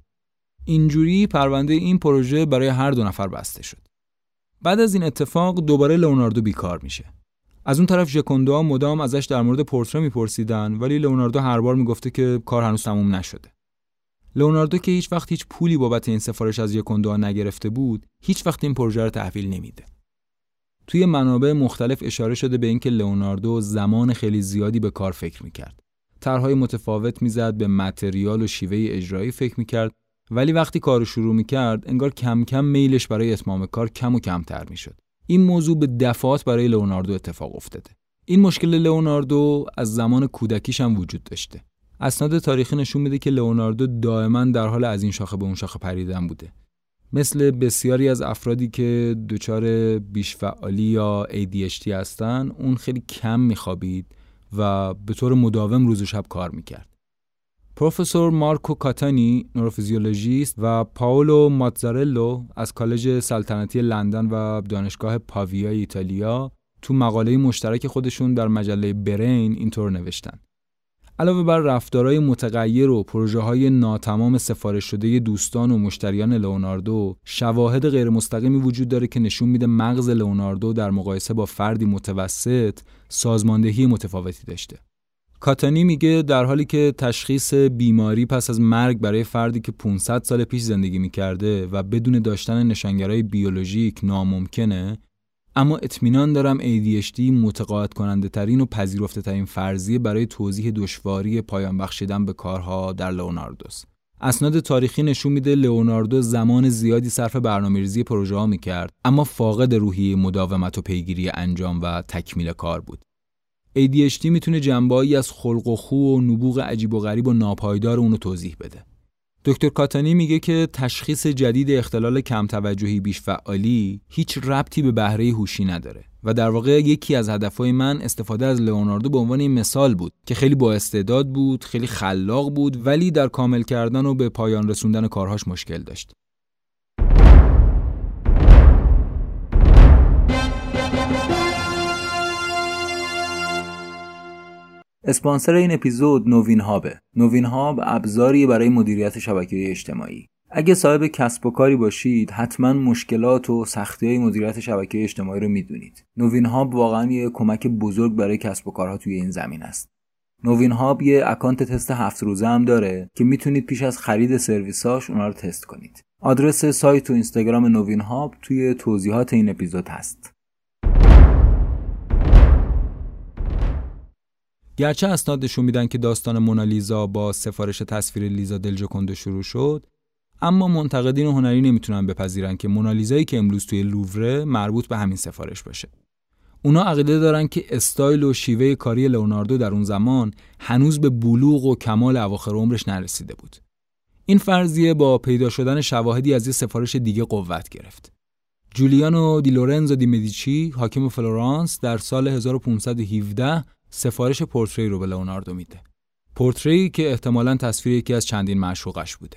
اینجوری پرونده این پروژه برای هر دو نفر بسته شد. بعد از این اتفاق دوباره لئوناردو بیکار میشه. از اون طرف ژکوندو مدام ازش در مورد پورتره میپرسیدن ولی لئوناردو هر بار می‌گفته که کار هنوز تموم نشده. لئوناردو که هیچ وقت هیچ پولی بابت این سفارش از ژکوندو نگرفته بود هیچ وقت این پروژه رو تحویل نمیده. توی منابع مختلف اشاره شده به اینکه لئوناردو زمان خیلی زیادی به کار فکر می‌کرد. طرحهای متفاوت می‌زد به متریال و شیوه اجرایی فکر می‌کرد ولی وقتی کارو شروع می‌کرد انگار کم کم میلش برای اتمام کار کم و کمتر می‌شد. این موضوع به دفعات برای لئوناردو اتفاق افتاده. این مشکل لئوناردو از زمان کودکیش هم وجود داشته. اسناد تاریخی نشون میده که لئوناردو دائما در حال از این شاخه به اون شاخه پریدن بوده. مثل بسیاری از افرادی که دچار بیشفعالی یا ADHD هستن اون خیلی کم میخوابید و به طور مداوم روز و شب کار می‌کرد. پروفسور مارکو کاتانی نوروفیزیولوژیست و پاولو ماتزارلو از کالج سلطنتی لندن و دانشگاه پاویا ایتالیا تو مقاله مشترک خودشون در مجله برین اینطور نوشتن علاوه بر رفتارهای متغیر و پروژه های ناتمام سفارش شده دوستان و مشتریان لئوناردو شواهد غیر مستقیمی وجود داره که نشون میده مغز لئوناردو در مقایسه با فردی متوسط سازماندهی متفاوتی داشته. کاتانی میگه در حالی که تشخیص بیماری پس از مرگ برای فردی که 500 سال پیش زندگی می‌کرده و بدون داشتن نشانگرهای بیولوژیک ناممکنه اما اطمینان دارم ADHD متقاعد کننده ترین و پذیرفته ترین فرضیه برای توضیح دشواری پایان بخشیدن به کارها در لئوناردوس. اسناد تاریخی نشون میده لئوناردو زمان زیادی صرف برنامه‌ریزی پروژه ها می‌کرد اما فاقد روحی مداومت و پیگیری انجام و تکمیل کار بود. ADHD می‌تونه جنبایی از خلق و خو و نبوغ عجیب و غریب و ناپایدار اونو توضیح بده. دکتر کاتانی میگه که تشخیص جدید اختلال کم توجهی بیش فعالی هیچ ربطی به بهره هوشی نداره و در واقع یکی از هدفهای من استفاده از لئوناردو به عنوان مثال بود که خیلی با استعداد بود، خیلی خلاق بود ولی در کامل کردن و به پایان رسوندن کارهاش مشکل داشت. اسپانسر این اپیزود نوین هابه. نوین هاب ابزاری برای مدیریت شبکه اجتماعی. اگه صاحب کسب و کاری باشید حتما مشکلات و سختی های مدیریت شبکه اجتماعی رو می‌دونید. نوین هاب واقعا یه کمک بزرگ برای کسب و کارها توی این زمینه است. نوین هاب یه اکانت تست هفت روزه هم داره که می‌تونید پیش از خرید سرویساش اونا رو تست کنید. آدرس سایت و اینستاگرام نوین هاب توی توضیحات این اپیزود هست. گرچه اسناد نشون میدن که داستان مونالیزا با سفارش تصویر لیزا دلجوکوندو شروع شد اما منتقدین هنری نمی‌تونن بپذیرن که مونالیزایی که امروز توی لووره مربوط به همین سفارش باشه. اونا عقیده دارن که استایل و شیوه کاری لئوناردو در اون زمان هنوز به بلوغ و کمال اواخر عمرش نرسیده بود. این فرضیه با پیدا شدن شواهدی از یه سفارش دیگه قوت گرفت. جولیانو دی لورنزو دی مدیچی حاکم فلورانس در سال 1517 سفارش پرتره‌ای رو به لئوناردو میده. پرتره‌ای که احتمالا تصویر یکی از چندین معشوقش بوده.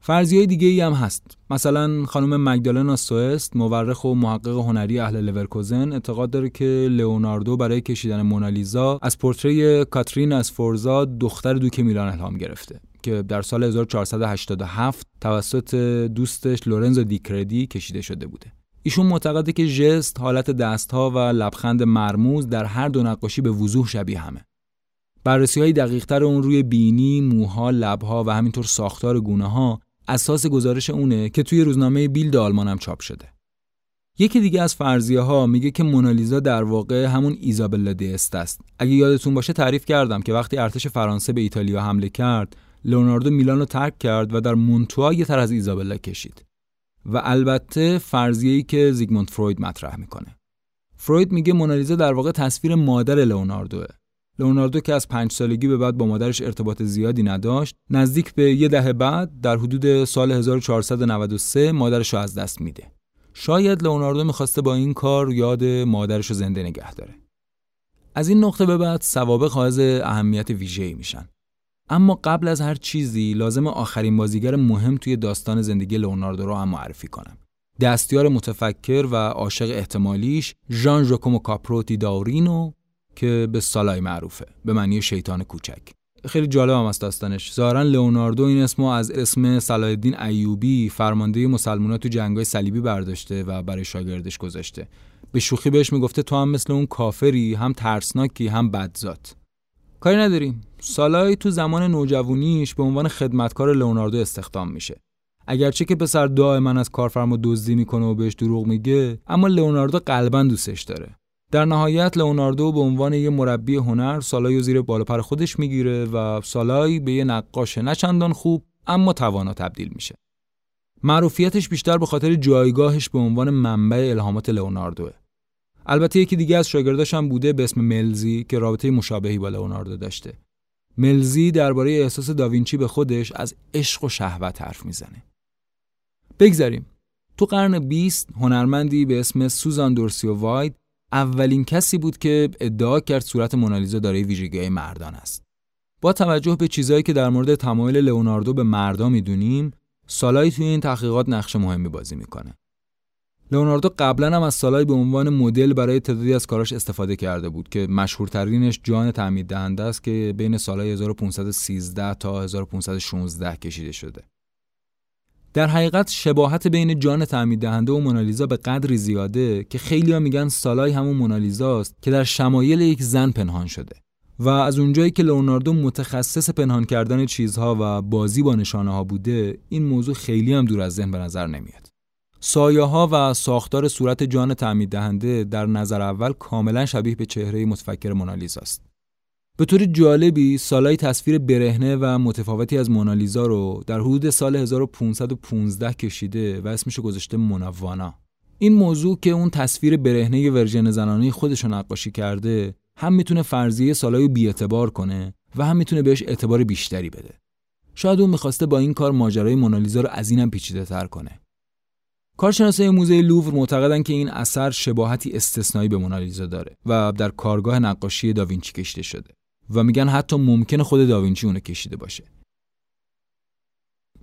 فرضیه دیگه ای هم هست. مثلا خانم مگدالنا سوئست مورخ و محقق هنری اهل لورکوزن اعتقاد داره که لئوناردو برای کشیدن مونالیزا از پرتره کاترینا اسفورزا دختر دوک میلان الهام گرفته که در سال 1487 توسط دوستش لورنزو دی کردی کشیده شده بوده. ایشون معتقده که ژست، حالت دستها و لبخند مرموز در هر دو نقاشی به وضوح شبیه همه. بررسی های دقیقتر اون روی بینی، موها، لبها و همینطور ساختار گونه ها اساس گزارش اونه که توی روزنامه بیلد آلمان هم چاپ شده. یکی دیگه از فرضیه ها میگه که مونالیزا در واقع همون ایزابلا دیست است. اگه یادتون باشه تعریف کردم که وقتی ارتش فرانسه به ایتالیا حمله کرد، لئوناردو میلان رو ترک کرد و در مونتوا یه تر از ایزابلا کشید. و البته فرضیه‌ای که زیگموند فروید مطرح می‌کنه. فروید میگه مونالیزا در واقع تصویر مادر لئوناردوه. لئوناردو که از پنج سالگی به بعد با مادرش ارتباط زیادی نداشت، نزدیک به یه دهه بعد در حدود سال 1493 مادرش رو از دست میده. شاید لئوناردو می‌خواسته با این کار یاد مادرش رو زنده نگه داره. از این نقطه به بعد سوابق حائز اهمیت ویژه‌ای میشن. اما قبل از هر چیزی لازم آخرین بازیگر مهم توی داستان زندگی لئوناردو رو هم معرفی کنم. دستیار متفکر و عاشق احتمالیش ژان ژاکومو کاپروتی داورینو که به سالای معروفه. به معنی شیطان کوچک. خیلی جالب هم است داستانش. ظاهرا لئوناردو این اسمو از اسم صلاح ایوبی فرمانده مسلمانان تو جنگای صلیبی برداشته و برای شاگردش گذاشته. به شوخی بهش می‌گفته تو هم مثل اون کافری هم ترسناکی هم بدذات. کاری نداریم. سالای تو زمان نوجوانیش به عنوان خدمتکار لئوناردو استخدام میشه. اگرچه که پسر دائما از کارفرما دزدی می‌کنه و بهش دروغ میگه اما لئوناردو قلبا دوستش داره. در نهایت لئوناردو به عنوان یه مربی هنر سالای زیر بالا پر خودش می‌گیره و سالای به یه نقاش نچندان خوب اما توانا تبدیل میشه. معروفیتش بیشتر به خاطر جایگاهش به عنوان منبع الهامات لئوناردوه. البته یکی دیگه از شاگرداش هم بوده به اسم ملزی که رابطه مشابهی با لئوناردو داشته. ملزی درباره احساس داوینچی به خودش از عشق و شهوت حرف می‌زنه. بگذاریم. تو قرن 20 هنرمندی به اسم سوزان دورسیو واید اولین کسی بود که ادعا کرد صورت مونالیزا دارای ویژگی مردان است. با توجه به چیزهایی که در مورد تمایل لئوناردو به مردا می‌دونیم سالای توی این تحقیقات نقش مهمی بازی می‌کنه. لئوناردو قبلا هم از سالای به عنوان مدل برای تعدادی از کاراش استفاده کرده بود که مشهورترینش جان تعمید دهنده است که بین سالهای 1513 تا 1516 کشیده شده. در حقیقت شباهت بین جان تعمید دهنده و مونالیزا به قدری زیاده که خیلی ها میگن سالای همون مونالیزا است که در شمایل یک زن پنهان شده. و از اونجایی که لئوناردو متخصص پنهان کردن چیزها و بازی با نشانه ها بوده این موضوع خیلی هم دور از ذهن به نظر نمیاد سایه ها و ساختار صورت جان تعمید دهنده در نظر اول کاملا شبیه به چهره متفکر مونالیزا است به طور جالبی سالای تصویر برهنه و متفاوتی از مونالیزا رو در حدود سال 1515 کشیده و اسمش گذاشته منوانا این موضوع که اون تصویر برهنه ورژن زنانه خودش نقاشی کرده هم می‌تونه فرضیه سالای بیاعتبار کنه و هم می‌تونه بهش اعتبار بیشتری بده. شاید اون می‌خواسته با این کار ماجرای مونالیزا رو از اینم پیچیده تر کنه. کارشناسای موزه لوور معتقدن که این اثر شباهتی استثنایی به مونالیزا داره و در کارگاه نقاشی داوینچی کشیده شده و میگن حتی ممکنه خود داوینچی اونو کشیده باشه.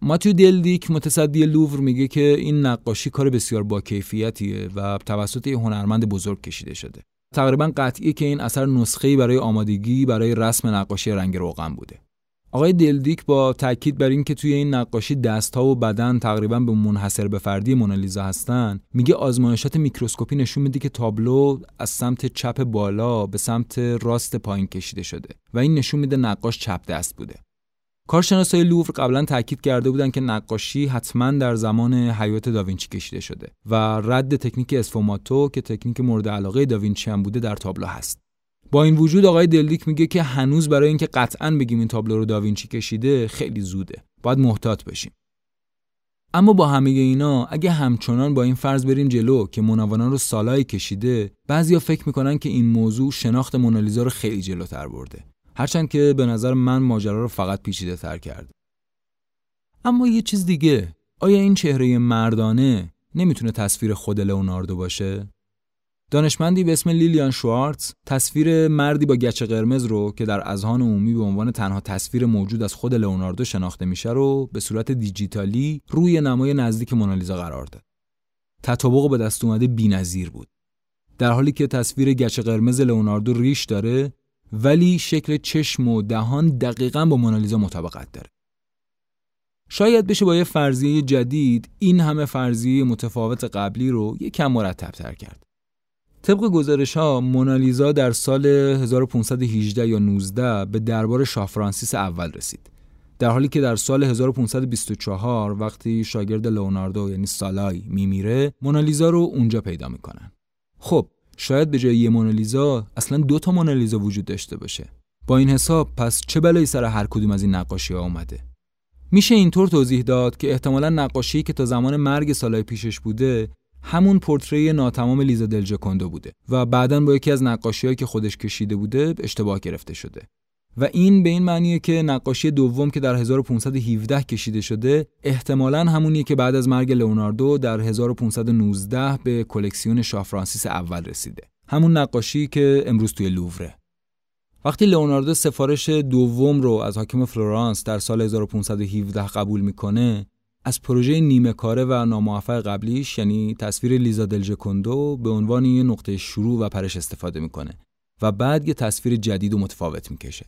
ماتیو دلدیک متصدی لوور میگه که این نقاشی کار بسیار با کیفیتیه و توسط یه هنرمند بزرگ کشیده شده. تقریبا قطعیه که این اثر نسخه‌ای برای آمادگی برای رسم نقاشی رنگ روغن بوده. آقای دلدیک با تاکید بر اینکه توی این نقاشی دستها و بدن تقریبا به منحصر به فردی مونالیزا هستن میگه آزمایشات میکروسکوپی نشون میده که تابلو از سمت چپ بالا به سمت راست پایین کشیده شده و این نشون میده نقاش چپ دست بوده. کارشناسای لوور قبلا تاکید کرده بودند که نقاشی حتما در زمان حیات داوینچی کشیده شده و رد تکنیک اسفوماتو که تکنیک مورد علاقه داوینچی هم بوده در تابلو هست. با این وجود آقای دلدیک میگه که هنوز برای اینکه قطعا بگیم این تابلو رو داوینچی کشیده خیلی زوده باید محتاط بشیم اما با همه اینا اگه همچنان با این فرض بریم جلو که منوانا رو سالایی کشیده بعضیا فکر می‌کنن که این موضوع شناخت مونالیزا رو خیلی جلوتر برده هرچند که به نظر من ماجرا رو فقط پیچیده تر کرد. اما یه چیز دیگه آیا این چهره مردانه نمی‌تونه تصویر خود لئوناردو باشه؟ دانشمندی به اسم لیلیان شوارتز تصویر مردی با گچ قرمز رو که در اذهان عمومی به عنوان تنها تصویر موجود از خود لئوناردو شناخته میشه رو به صورت دیجیتالی روی نمای نزدیک مونالیزا قرار داد. تطابق به دست اومده بی‌نظیر بود. در حالی که تصویر گچ قرمز لئوناردو ریش داره ولی شکل چشم و دهان دقیقا با مونالیزا مطابقت داره. شاید بشه با یه فرضیه جدید این همه فرضیه متفاوت قبلی رو کم مرتب تر کرد. طبق گزارش ها مونالیزا در سال 1518 یا 19 به دربار شاه فرانسیس اول رسید. در حالی که در سال 1524 وقتی شاگرد لئوناردو یعنی سالای میمیره مونالیزا رو اونجا پیدا می‌کنن. خب شاید به جای یه مونالیزا اصلا دو تا مونالیزا وجود داشته باشه با این حساب پس چه بلایی سر هر کدوم از این نقاشی ها اومده میشه اینطور توضیح داد که احتمالا نقاشی که تا زمان مرگ سالهای پیشش بوده همون پورتری ناتمام لیزا دلجکوندو بوده و بعدا با یکی از نقاشیهایی که خودش کشیده بوده اشتباه گرفته شده. و این به این معنیه که نقاشی دوم که در 1517 کشیده شده احتمالا همونیه که بعد از مرگ لئوناردو در 1519 به کلکسیون شاه فرانسیس اول رسیده. همون نقاشی که امروز توی لووره. وقتی لئوناردو سفارش دوم رو از حاکم فلورانس در سال 1517 قبول می‌کنه از پروژه نیمه کاره و ناموفق قبلیش یعنی تصویر لیزا دلجکوندو به عنوان یه نقطه شروع و پرش استفاده می‌کنه و بعد یه تصویر جدید و متفاوت می‌کشه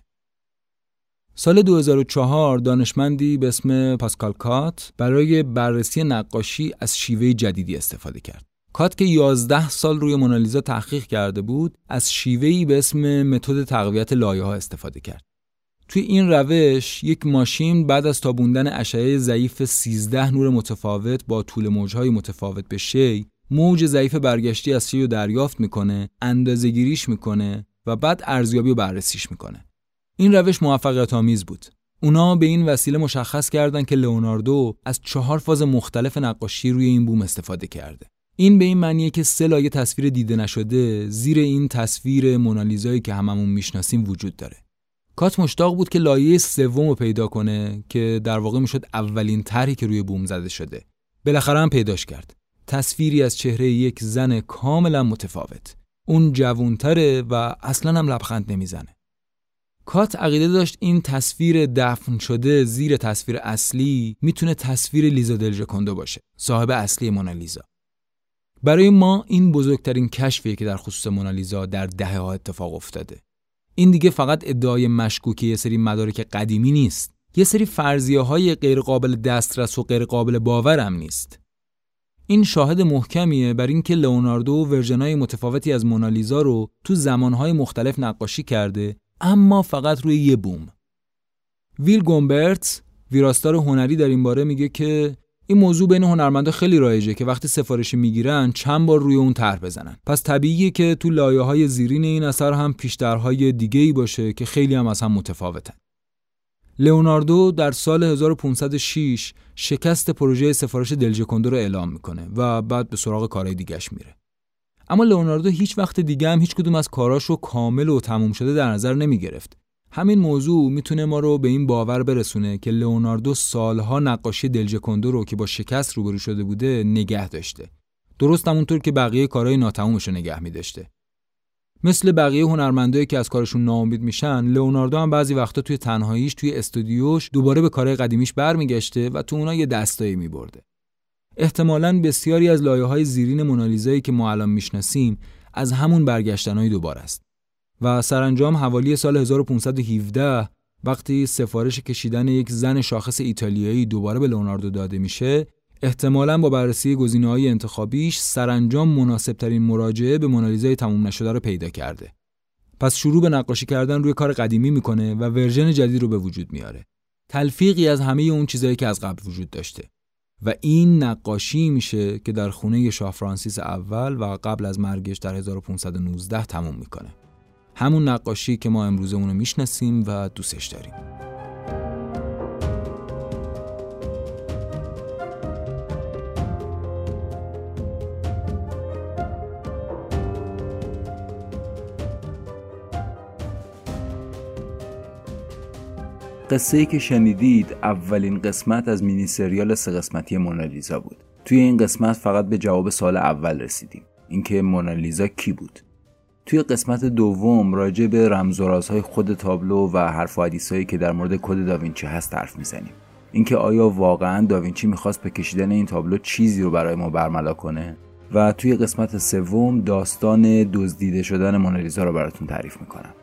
سال 2004 دانشمندی به اسم پاسکال کات برای بررسی نقاشی از شیوه جدیدی استفاده کرد. کات که 11 سال روی مونالیزا تحقیق کرده بود، از شیوهی به اسم متد تقویت لایه ها استفاده کرد. توی این روش یک ماشین بعد از تابوندن اشعه ضعیف 13 نور متفاوت با طول موجهای متفاوت به شی موج ضعیف برگشتی از شی رو دریافت می‌کنه اندازه‌گیریش می‌کنه و بعد ارزیابی و بررسیش می‌کنه این روش موفقیت آمیز بود. اونا به این وسیله مشخص کردند که لئوناردو از چهار فاز مختلف نقاشی روی این بوم استفاده کرده. این به این معنیه که سه لایه تصویر دیده نشده زیر این تصویر مونالیزایی که هممون می‌شناسیم وجود داره. کات مشتاق بود که لایه سوم رو پیدا کنه که در واقع می‌شد اولین طرحی که روی بوم زده شده. بالاخره هم پیداش کرد. تصویری از چهره یک زن کاملا متفاوت. اون جوونتره و اصلا هم لبخند نمی‌زنه. کات عقیده داشت این تصویر دفن شده زیر تصویر اصلی می‌تونه تصویر لیزا دلژکنده باشه صاحب اصلی مونالیزا برای ما این بزرگترین کشفیه که در خصوص مونالیزا در دهه ها اتفاق افتاده این دیگه فقط ادعای مشکوکی یه سری مدارک قدیمی نیست. یه سری فرضیه های غیر قابل دسترس و غیر قابل باور هم نیست. این شاهد محکمیه بر اینکه لئوناردو ورژنهای متفاوتی از مونالیزا رو تو زمانهای مختلف نقاشی کرده اما فقط روی یه بوم. ویل گومبرتس ویراستار هنری در این باره میگه که این موضوع بین هنرمندا خیلی رایجه که وقتی سفارشی می‌گیرن چند بار روی اون طرح بزنن. پس طبیعیه که تو لایه های زیرین این اثر هم پیشترهای دیگه ای باشه که خیلی هم از هم متفاوتن. لئوناردو در سال 1506 شکست پروژه سفارش دلژکوندو رو اعلام می‌کنه و بعد به سراغ کارهای دیگش میره. اما لئوناردو هیچ وقت دیگه هم هیچ کدوم از کاراش رو کامل و تموم شده در نظر نمی گرفت. همین موضوع می‌تونه ما رو به این باور برسونه که لئوناردو سالها نقاشی دلژکوندو رو که با شکست روبرو شده بوده نگه داشته. درست همونطور که بقیه کارهای ناتمومش رو نگه می داشته. مثل بقیه هنرمندایی که از کارشون ناامید میشن لئوناردو هم بعضی وقتا توی تنهاییش توی استودیوش دوباره به کارهای قدیمیش برمیگشته و تو اونا یه دستایی میبرده احتمالا بسیاری از لایه های زیرین مونالیزایی که ما الان می‌شناسیم از همون برگشتنهای دوباره است و سرانجام حوالی سال 1517 وقتی سفارش کشیدن یک زن شاخص ایتالیایی دوباره به لئوناردو داده میشه احتمالا با بررسی گزینه های انتخابیش سرانجام مناسب ترین مراجعه به مونالیزای تموم نشده رو پیدا کرده. پس شروع به نقاشی کردن روی کار قدیمی می‌کنه و ورژن جدید رو به وجود میاره. تلفیقی از همه اون چیزهایی که از قبل وجود داشته. و این نقاشی میشه که در خونه شاه فرانسیس اول و قبل از مرگش در 1519 تموم می‌کنه. همون نقاشی که ما امروزه اونو می‌شناسیم و دوستش داریم. قصه ای که شنیدید اولین قسمت از مینی سریال سه قسمتی مونالیزا بود. توی این قسمت فقط به جواب سال اول رسیدیم. اینکه مونالیزا کی بود؟ توی قسمت دوم راجع به رمز و رازهای خود تابلو و حرف و حدیثایی که در مورد کد داوینچی هست حرف می‌زنیم. اینکه آیا واقعا داوینچی می‌خواست به کشیدن این تابلو چیزی رو برای ما برملا کنه؟ و توی قسمت سوم داستان دزدیده شدن مونالیزا رو براتون تعریف می‌کنم.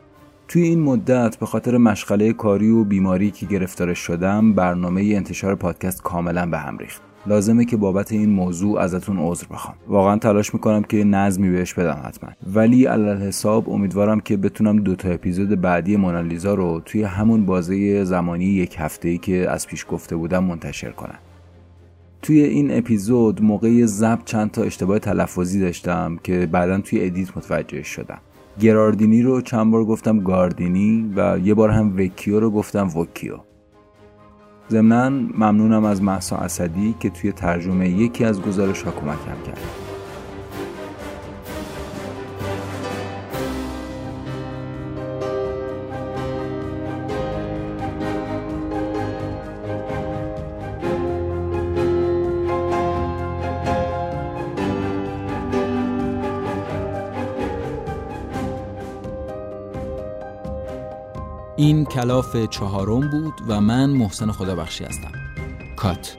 توی این مدت به خاطر مشغله کاری و بیماری که گرفتارش شدم برنامه انتشار پادکست کاملا به هم ریخت. لازمه که بابت این موضوع ازتون عذر بخوام. واقعا تلاش می‌کنم که نظمی بهش بدم حتما. ولی علل حساب امیدوارم که بتونم دو تا اپیزود بعدی مونالیزا رو توی همون بازه زمانی یک هفته که از پیش گفته بودم منتشر کنم. توی این اپیزود موقع ضبط چند تا اشتباه تلفظی داشتم که بعدا توی ادیت متوجه شدم. گراردینی رو چند بار گفتم گاردینی و یه بار هم وکیو رو گفتم وکیو. ضمنا ممنونم از محسا اسدی که توی ترجمه یکی از گزارش ها کمکم کرد. این کلاف چهارم بود و من محسن خدا بخشی هستم. کات.